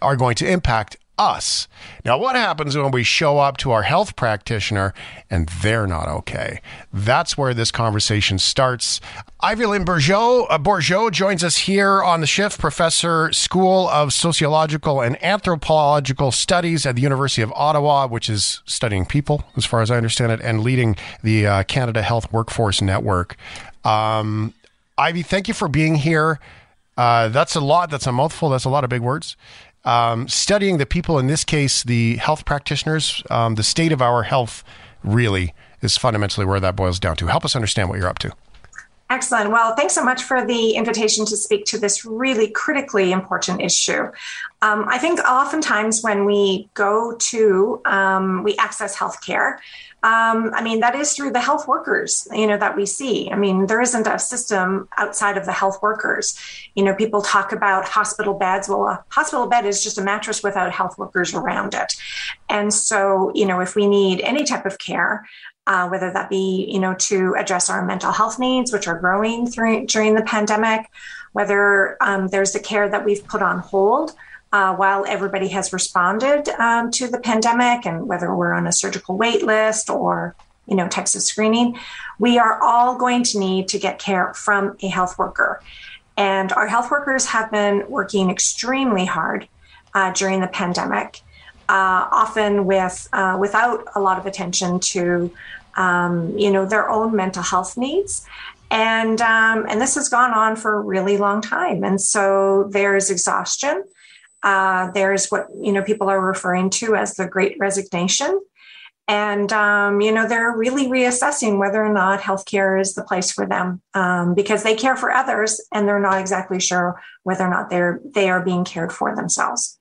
are going to impact us. Now, what happens when we show up to our health practitioner and they're not okay? That's where this conversation starts. Ivy Lynn Bourgeault, uh, Bourgeault joins us here on the shift, professor, School of Sociological and Anthropological Studies at the University of Ottawa, which is studying people, as far as I understand it, and leading the uh, Canada Health Workforce Network. Um, Ivy, thank you for being here. Uh, that's a lot. That's a mouthful. That's a lot of big words um, studying the people, in this case, the health practitioners, um, the state of our health really is fundamentally where that boils down to. Help us understand what you're up to. Excellent. Well, thanks so much for the invitation to speak to this really critically important issue. Um, I think oftentimes when we go to, um, we access healthcare, um, I mean, that is through the health workers, you know, that we see. I mean, there isn't a system outside of the health workers. You know, people talk about hospital beds. Well, a hospital bed is just a mattress without health workers around it. And so, you know, if we need any type of care, uh, whether that be, you know, to address our mental health needs, which are growing through, during the pandemic, whether um, there's the care that we've put on hold uh, while everybody has responded um, to the pandemic and whether we're on a surgical wait list or you know types of screening we are all going to need to get care from a health worker. And our health workers have been working extremely hard uh, during the pandemic uh, often with uh, without a lot of attention to um, you know their own mental health needs. And um, and this has gone on for a really long time. And so there's exhaustion uh, there's what you know people are referring to as the Great Resignation, and um, you know they're really reassessing whether or not healthcare is the place for them um, because they care for others and they're not exactly sure whether or not they're they are being cared for themselves.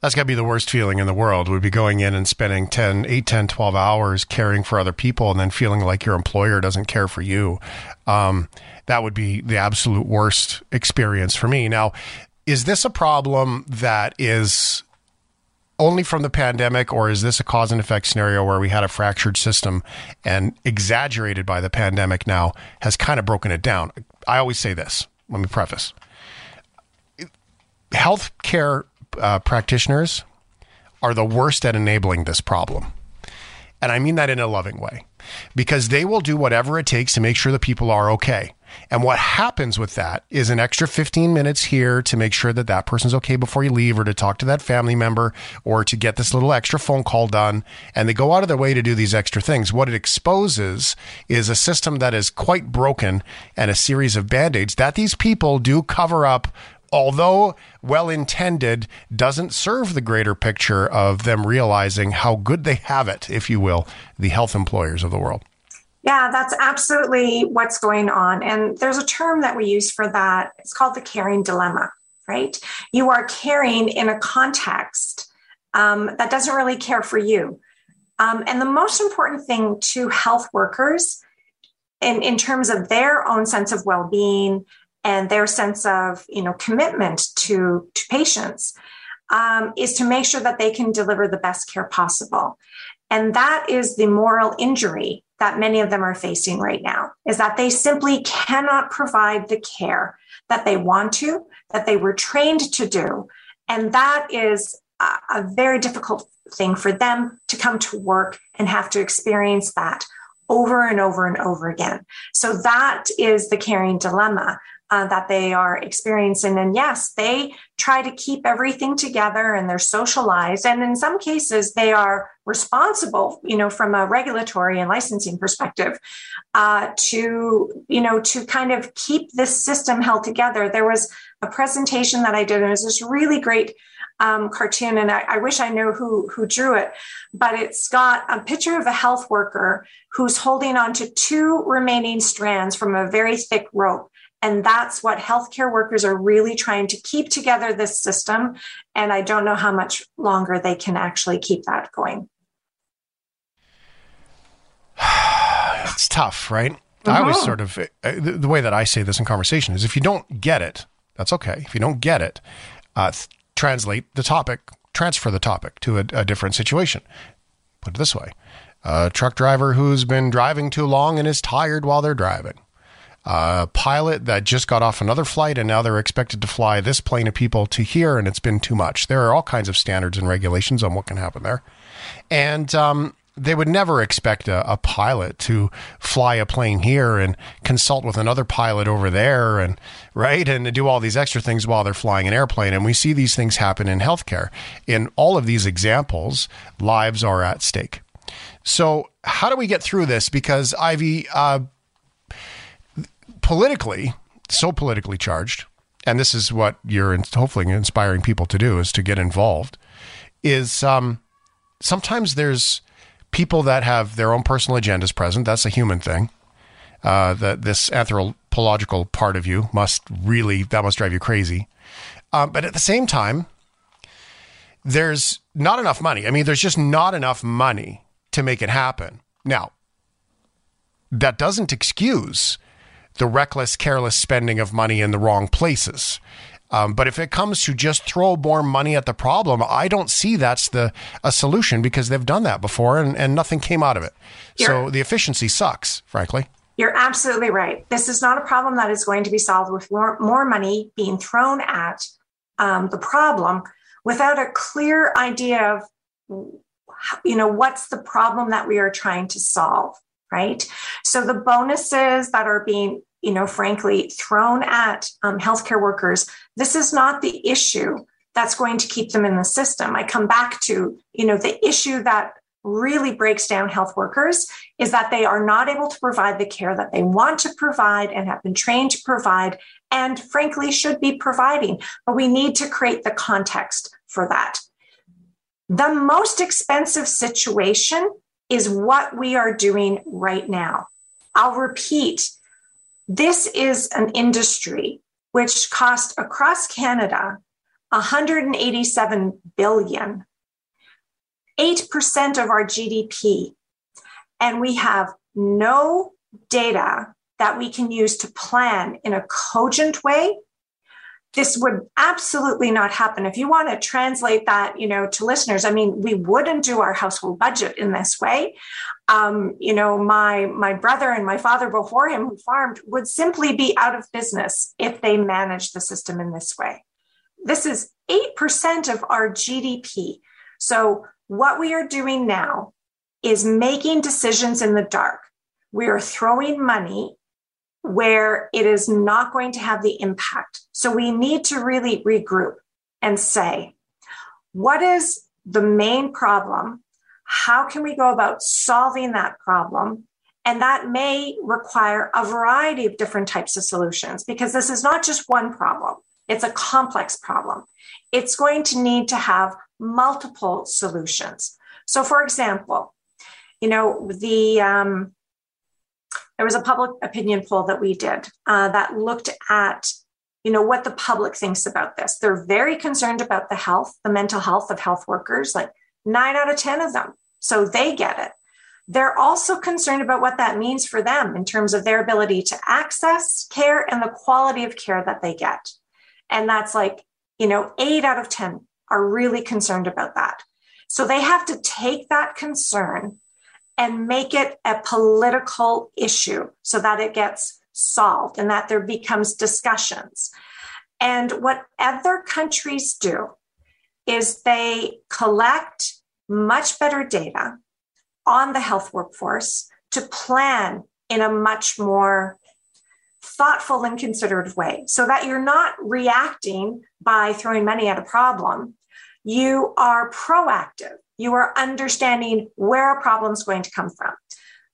That's got to be the worst feeling in the world. Would be going in and spending 10 8 10 12 hours caring for other people and then feeling like your employer doesn't care for you. Um, that would be the absolute worst experience for me. Now is this a problem that is only from the pandemic, or is this a cause and effect scenario where we had a fractured system and exaggerated by the pandemic now has kind of broken it down? I always say this. Let me preface healthcare uh, practitioners are the worst at enabling this problem. And I mean that in a loving way because they will do whatever it takes to make sure the people are okay. And what happens with that is an extra 15 minutes here to make sure that that person's okay before you leave or to talk to that family member or to get this little extra phone call done. And they go out of their way to do these extra things. What it exposes is a system that is quite broken and a series of band aids that these people do cover up although well intended, doesn't serve the greater picture of them realizing how good they have it, if you will, the health employers of the world. Yeah, that's absolutely what's going on. And there's a term that we use for that. It's called the caring dilemma, right? You are caring in a context um, that doesn't really care for you. Um, and the most important thing to health workers in, in terms of their own sense of well being and their sense of you know commitment to, to patients um, is to make sure that they can deliver the best care possible. And that is the moral injury that many of them are facing right now is that they simply cannot provide the care that they want to, that they were trained to do. And that is a, very difficult thing for them to come to work and have to experience that over and over and over again. So that is the caring dilemma uh, that they are experiencing. And yes, they try to keep everything together and they're socialized. And in some cases, they are responsible, you know, from a regulatory and licensing perspective, uh, to, you know, to kind of keep this system held together. There was a presentation that I did, and it was this really great um, cartoon, and I, I, wish I knew who who drew it, but it's got a picture of a health worker who's holding on to two remaining strands from a very thick rope. And that's what healthcare workers are really trying to keep together this system. And I don't know how much longer they can actually keep that going. it's tough, right? Mm-hmm. I always uh-huh. sort of, uh, the, the, way that I say this in conversation is if you don't get it, that's okay. If you don't get it, uh, translate the topic, transfer the topic to a, a different situation. Put it this way a truck driver who's been driving too long and is tired while they're driving. A pilot that just got off another flight and now they're expected to fly this plane of people to here and it's been too much. There are all kinds of standards and regulations on what can happen there. And um, they would never expect a, a, pilot to fly a plane here and consult with another pilot over there and right and to do all these extra things while they're flying an airplane and we see these things happen in healthcare in all of these examples lives are at stake so how do we get through this because ivy uh, politically so politically charged and this is what you're hopefully inspiring people to do is to get involved is um, sometimes there's people that have their own personal agendas present. That's a human thing. Uh, that this anthropological part of you must really that must drive you crazy. Um, but at the same time, there's not enough money. I mean, there's just not enough money to make it happen. Now, that doesn't excuse the reckless, careless spending of money in the wrong places. Um, but if it comes to just throw more money at the problem, I don't see that's the a solution because they've done that before and, and nothing came out of it. You're, so the efficiency sucks, frankly. You're absolutely right. This is not a problem that is going to be solved with more, more money being thrown at um, the problem without a clear idea of you know what's the problem that we are trying to solve right? So the bonuses that are being you know, frankly, thrown at um, healthcare workers, this is not the issue that's going to keep them in the system. I come back to, you know, the issue that really breaks down health workers is that they are not able to provide the care that they want to provide and have been trained to provide and frankly should be providing. But we need to create the context for that. The most expensive situation is what we are doing right now i'll repeat this is an industry which cost across Canada 187 billion, 8% of our GDP. And we have no data that we can use to plan in a cogent way this would absolutely not happen. If you want to translate that you know to listeners i mean we wouldn't do our household budget in this way. Um, you know my my brother and my father before him who farmed would simply be out of business if they managed the system in this way. This is 8% of our gdp so what we are doing now is making decisions in the dark. We are throwing money where it is not going to have the impact. So we need to really regroup and say, what is the main problem? How can we go about solving that problem? And that may require a variety of different types of solutions because this is not just one problem, it's a complex problem. It's going to need to have multiple solutions. So, for example, you know, the um, there was a public opinion poll that we did uh, that looked at you know what the public thinks about this. They're very concerned about the health the mental health of health workers like nine out of ten of them. So they get it. They're also concerned about what that means for them in terms of their ability to access care and the quality of care that they get. And that's like you know eight out of ten are really concerned about that. So they have to take that concern and make it a political issue so that it gets solved and that there becomes discussions. And what other countries do is they collect much better data on the health workforce to plan in a much more thoughtful and considered way so that you're not reacting by throwing money at a problem. You are proactive you are understanding where a problem is going to come from.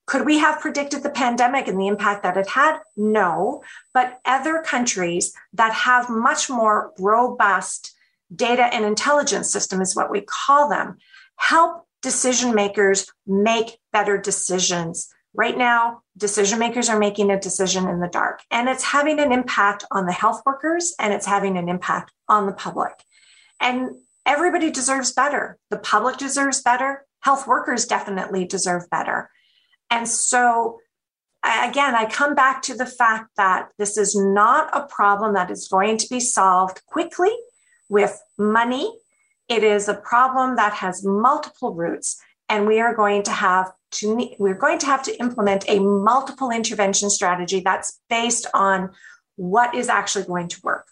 Could we have predicted the pandemic and the impact that it had? No. But other countries that have much more robust data and intelligence system is what we call them, help decision makers make better decisions. Right now, decision makers are making a decision in the dark, and it's having an impact on the health workers and it's having an impact on the public. And everybody deserves better. The public deserves better. Health workers definitely deserve better. And so, again, I come back to the fact that this is not a problem that is going to be solved quickly with money. It is a problem that has multiple roots, and we are going to have to we're going to have to implement a multiple intervention strategy that's based on what is actually going to work.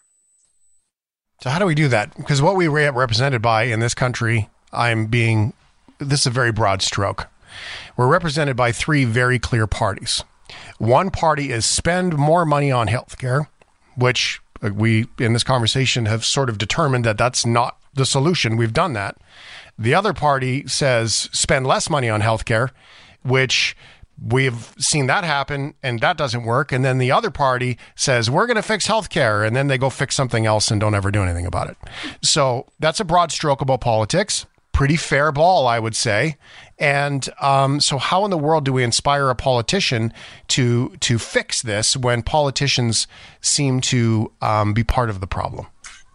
So how do we do that? Because what we are represented by in this country, I'm being this is a very broad stroke. We're represented by three very clear parties. One party is spend more money on healthcare, which uh, we in this conversation have sort of determined that that's not the solution. We've done that. The other party says spend less money on healthcare, which we've seen that happen and that doesn't work. And then the other party says, we're going to fix healthcare. And then they go fix something else and don't ever do anything about it. So that's a broad stroke about politics. Pretty fair ball, I would say. And um, so, how in the world do we inspire a politician to to fix this when politicians seem to um, be part of the problem?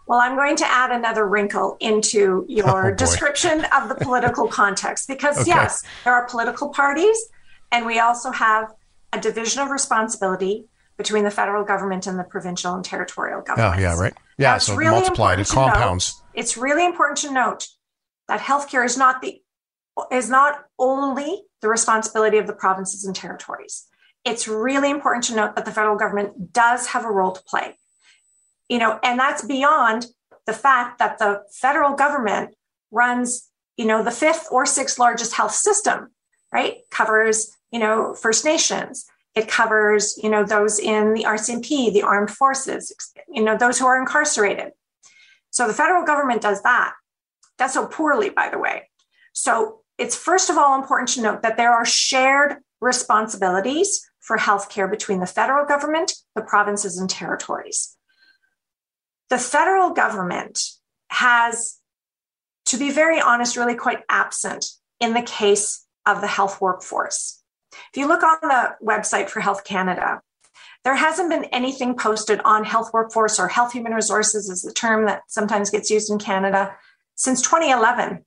Well, I'm going to add another wrinkle into your oh, description of the political context because, okay. yes, there are political parties, and we also have a division of responsibility between the federal government and the provincial and territorial governments. Oh, yeah, right. Yeah, so really multiplied, it compounds. Note, it's really important to note that healthcare is not the is not only the responsibility of the provinces and territories. It's really important to note that the federal government does have a role to play you know, and that's beyond the fact that the federal government runs, you know, the fifth or sixth largest health system, right? Covers, you know, First Nations. It covers, you know, those in the RCMP, the armed forces, you know, those who are incarcerated. So the federal government does that. Does so poorly, by the way. So it's first of all important to note that there are shared responsibilities for healthcare between the federal government, the provinces, and territories the federal government has, to be very honest, really quite absent in the case of the health workforce. If you look on the website for Health Canada, there hasn't been anything posted on health workforce or health human resources, is the term that sometimes gets used in Canada, since 2011.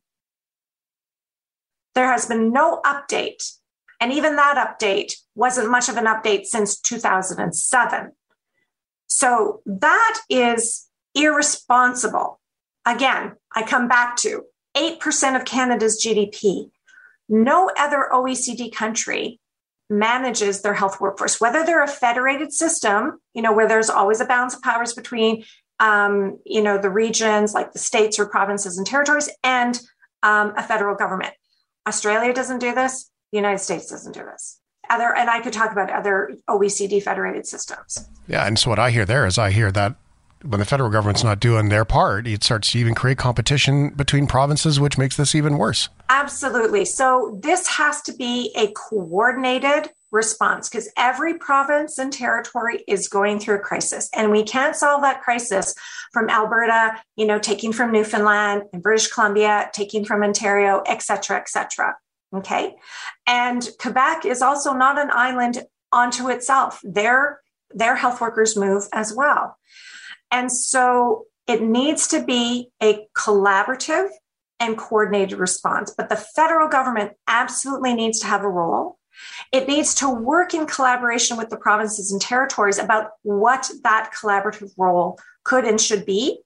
There has been no update. And even that update wasn't much of an update since 2007. So that is irresponsible. Again, I come back to 8% of Canada's GDP. No other OECD country manages their health workforce, whether they're a federated system, you know, where there's always a balance of powers between, um, you know, the regions like the states or provinces and territories and um, a federal government. Australia doesn't do this. The United States doesn't do this. Other, and I could talk about other OECD federated systems. Yeah, and so what I hear there is I hear that when the federal government's not doing their part, it starts to even create competition between provinces, which makes this even worse. Absolutely. So this has to be a coordinated response because every province and territory is going through a crisis and we can't solve that crisis from alberta you know taking from newfoundland and british columbia taking from ontario et cetera et cetera okay and quebec is also not an island onto itself their their health workers move as well and so it needs to be a collaborative and coordinated response. But the federal government absolutely needs to have a role. It needs to work in collaboration with the provinces and territories about what that collaborative role could and should be,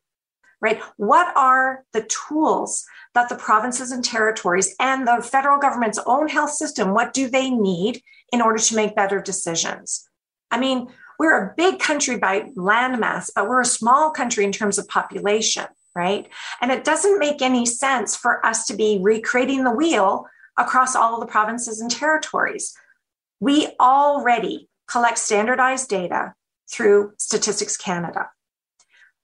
right? What are the tools that the provinces and territories and the federal government's own health system, what do they need in order to make better decisions? I mean, we're a big country by landmass, but we're a small country in terms of population, right? And it doesn't make any sense for us to be recreating the wheel across all of the provinces and territories. We already collect standardized data through Statistics Canada.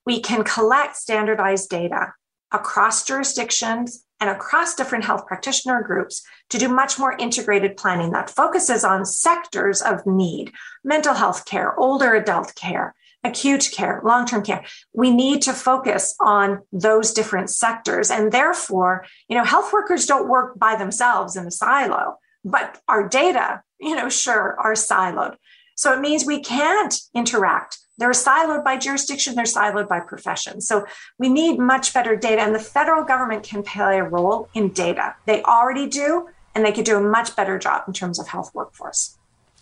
We can collect standardized data across jurisdictions and across different health practitioner groups to do much more integrated planning that focuses on sectors of need mental health care, older adult care, acute care, long term care. We need to focus on those different sectors. And therefore, you know, health workers don't work by themselves in a silo, but our data, you know, sure, are siloed. So it means we can't interact. They're siloed by jurisdiction, they're siloed by profession. So we need much better data, and the federal government can play a role in data. They already do, and they could do a much better job in terms of health workforce.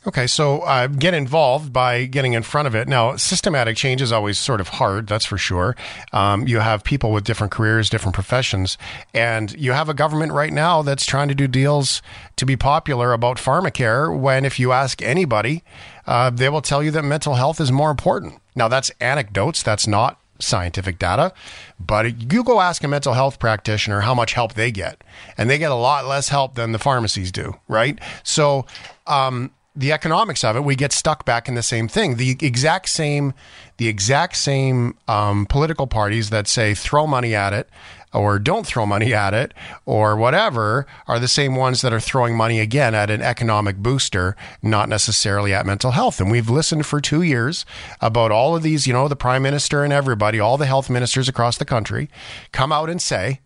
Okay, so uh, get involved by getting in front of it. Now, systematic change is always sort of hard, that's for sure. Um, you have people with different careers, different professions, and you have a government right now that's trying to do deals to be popular about pharmacare. When, if you ask anybody, uh, they will tell you that mental health is more important. Now, that's anecdotes, that's not scientific data, but you go ask a mental health practitioner how much help they get, and they get a lot less help than the pharmacies do, right? So, um, the economics of it, we get stuck back in the same thing. The exact same, the exact same um, political parties that say throw money at it or don't throw money at it or whatever are the same ones that are throwing money again at an economic booster, not necessarily at mental health. And we've listened for two years about all of these, you know, the prime minister and everybody, all the health ministers across the country come out and say,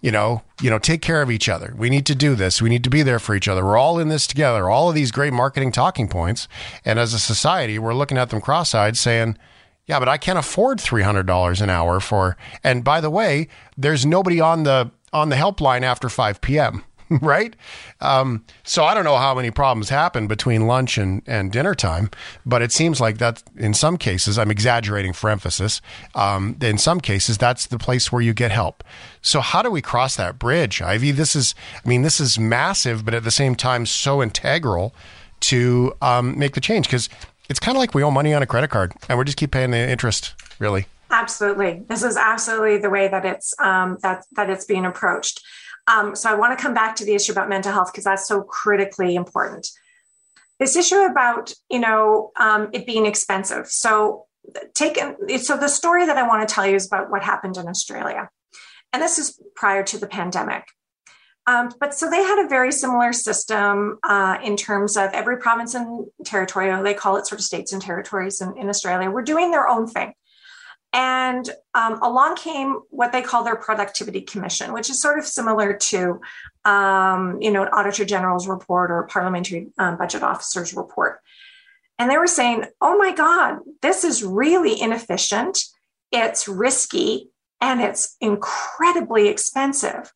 you know, you know, take care of each other. We need to do this. We need to be there for each other. We're all in this together. All of these great marketing talking points. And as a society, we're looking at them cross-eyed saying, yeah, but I can't afford $300 an hour for and by the way, there's nobody on the on the helpline after 5 p.m. right? Um, so I don't know how many problems happen between lunch and, and dinner time, but it seems like that in some cases, I'm exaggerating for emphasis. Um, in some cases, that's the place where you get help. So how do we cross that bridge, Ivy? This is, I mean, this is massive, but at the same time, so integral to um, make the change because it's kind of like we owe money on a credit card and we just keep paying the interest, really. Absolutely, this is absolutely the way that it's um, that that it's being approached. Um, so I want to come back to the issue about mental health because that's so critically important. This issue about you know um, it being expensive. So take so the story that I want to tell you is about what happened in Australia, and this is prior to the pandemic. Um, but so they had a very similar system uh, in terms of every province and territory, they call it sort of states and territories in, in Australia, were doing their own thing. And um, along came what they call their productivity commission, which is sort of similar to, um, you know, an auditor general's report or parliamentary um, budget officer's report. And they were saying, oh my God, this is really inefficient. It's risky and it's incredibly expensive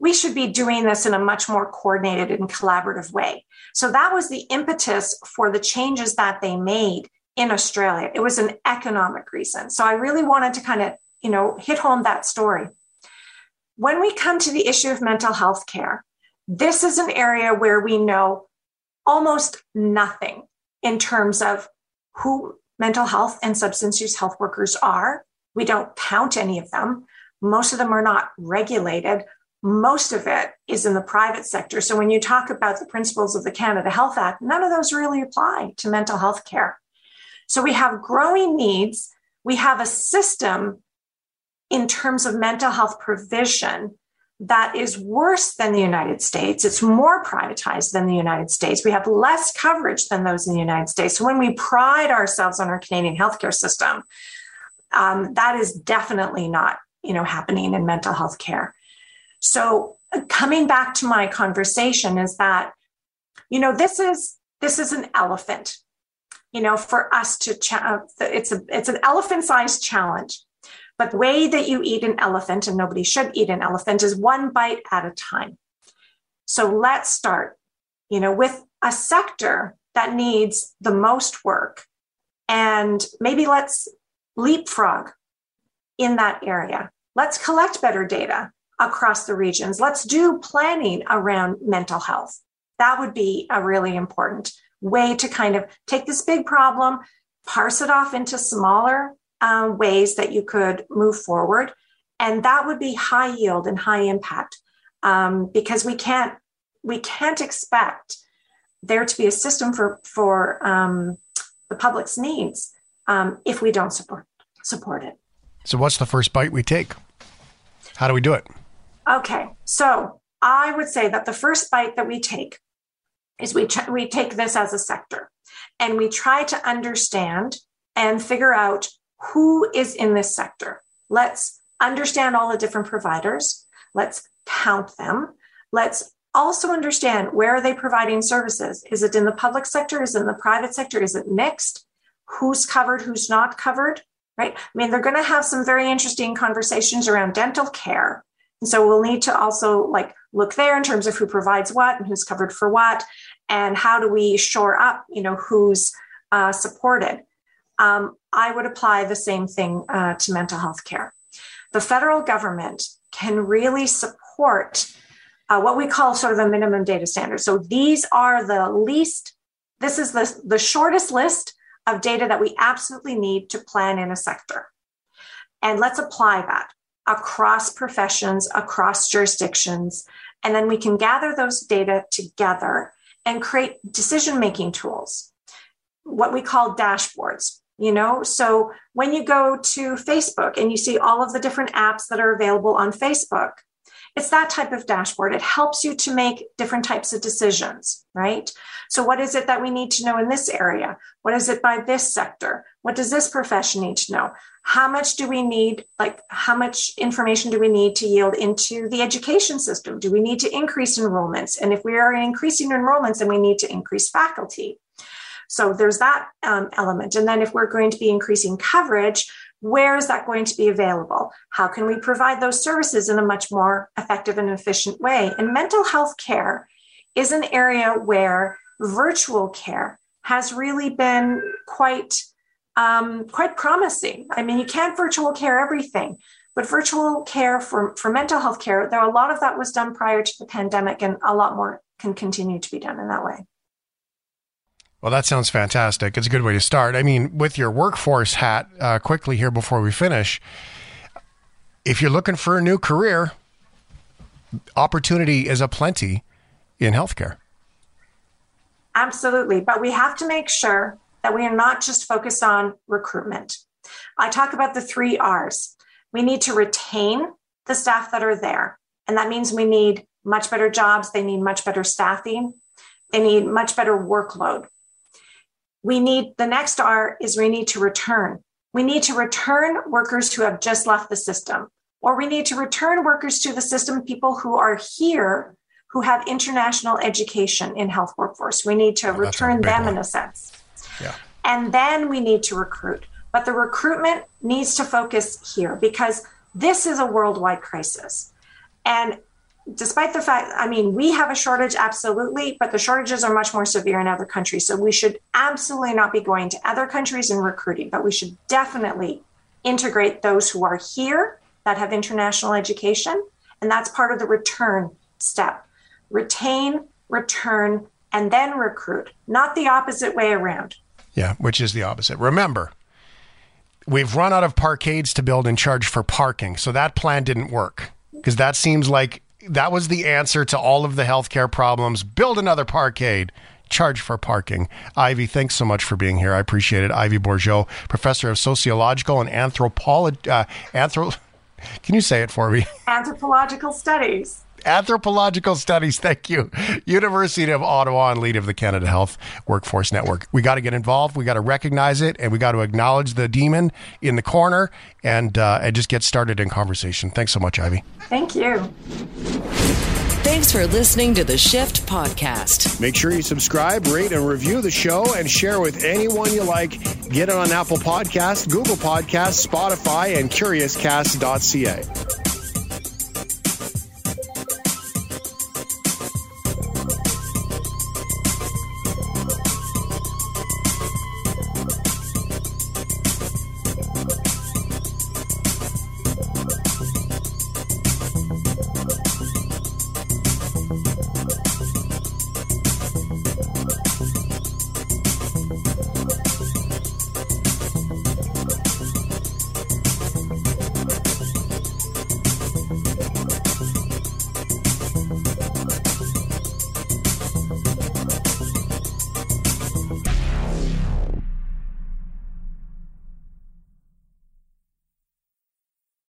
we should be doing this in a much more coordinated and collaborative way. So that was the impetus for the changes that they made in Australia. It was an economic reason. So I really wanted to kind of, you know, hit home that story. When we come to the issue of mental health care, this is an area where we know almost nothing in terms of who mental health and substance use health workers are. We don't count any of them. Most of them are not regulated most of it is in the private sector. So when you talk about the principles of the Canada Health Act, none of those really apply to mental health care. So we have growing needs. We have a system in terms of mental health provision that is worse than the United States. It's more privatized than the United States. We have less coverage than those in the United States. So when we pride ourselves on our Canadian healthcare system, um, that is definitely not, you know, happening in mental health care. So coming back to my conversation is that, you know, this is this is an elephant. You know, for us to cha- it's a it's an elephant-sized challenge. But the way that you eat an elephant, and nobody should eat an elephant, is one bite at a time. So let's start, you know, with a sector that needs the most work. And maybe let's leapfrog in that area. Let's collect better data across the regions. Let's do planning around mental health. That would be a really important way to kind of take this big problem, parse it off into smaller uh, ways that you could move forward. And that would be high yield and high impact um, because we can't we can't expect there to be a system for for um, the public's needs um, if we don't support support it. So, what's the first bite we take? How do we do it? Okay, so I would say that the first bite that we take is we ch- we take this as a sector, and we try to understand and figure out who is in this sector. Let's understand all the different providers. Let's count them. Let's also understand where are they providing services? Is it in the public sector? Is it in the private sector? Is it mixed? Who's covered? Who's not covered? Right? I mean, they're going to have some very interesting conversations around dental care. And so we'll need to also like look there in terms of who provides what and who's covered for what, and how do we shore up, you know, who's uh, supported. Um, I would apply the same thing uh, to mental health care. The federal government can really support uh, what we call sort of a minimum data standard. So these are the least, this is the, the shortest list of data that we absolutely need to plan in a sector. And let's apply that across professions, across jurisdictions. And then we can gather those data together and create decision making tools, what we call dashboards. You know, so when you go to Facebook and you see all of the different apps that are available on Facebook, it's that type of dashboard. It helps you to make different types of decisions, right? So, what is it that we need to know in this area? What is it by this sector? What does this profession need to know? How much do we need, like, how much information do we need to yield into the education system? Do we need to increase enrollments? And if we are increasing enrollments, then we need to increase faculty. So, there's that um, element. And then, if we're going to be increasing coverage, where is that going to be available? How can we provide those services in a much more effective and efficient way? And mental health care is an area where virtual care has really been quite um, quite promising. I mean, you can't virtual care everything, but virtual care for, for mental health care, though a lot of that was done prior to the pandemic, and a lot more can continue to be done in that way. Well, that sounds fantastic. It's a good way to start. I mean, with your workforce hat, uh, quickly here before we finish, if you're looking for a new career, opportunity is aplenty in healthcare. Absolutely. But we have to make sure that we are not just focused on recruitment. I talk about the three R's. We need to retain the staff that are there. And that means we need much better jobs. They need much better staffing. They need much better workload we need the next R is we need to return. We need to return workers who have just left the system, or we need to return workers to the system, people who are here who have international education in health workforce. We need to oh, return them one. in a sense. Yeah. And then we need to recruit. But the recruitment needs to focus here because this is a worldwide crisis. And despite the fact, I mean, we have a shortage, absolutely, but the shortages are much more severe in other countries. So we should absolutely not be going to other countries and recruiting, but we should definitely integrate those who are here that have international education. And that's part of the return step retain, return, and then recruit, not the opposite way around. Yeah, which is the opposite. Remember, we've run out of parkades to build and charge for parking. So that plan didn't work because that seems like that was the answer to all of the healthcare problems. Build another parkade. Charge for parking. Ivy, thanks so much for being here. I appreciate it. Ivy Bourgeault, professor of sociological and anthropology. Uh, anthro- Can you say it for me? Anthropological studies. Anthropological Studies. Thank you. University of Ottawa and lead of the Canada Health Workforce Network. We got to get involved. We got to recognize it, and we got to acknowledge the demon in the corner, and uh, and just get started in conversation. Thanks so much, Ivy. Thank you. Thanks for listening to the Shift Podcast. Make sure you subscribe, rate, and review the show and share with anyone you like. Get it on Apple Podcasts, Google Podcasts, Spotify, and CuriousCast.ca.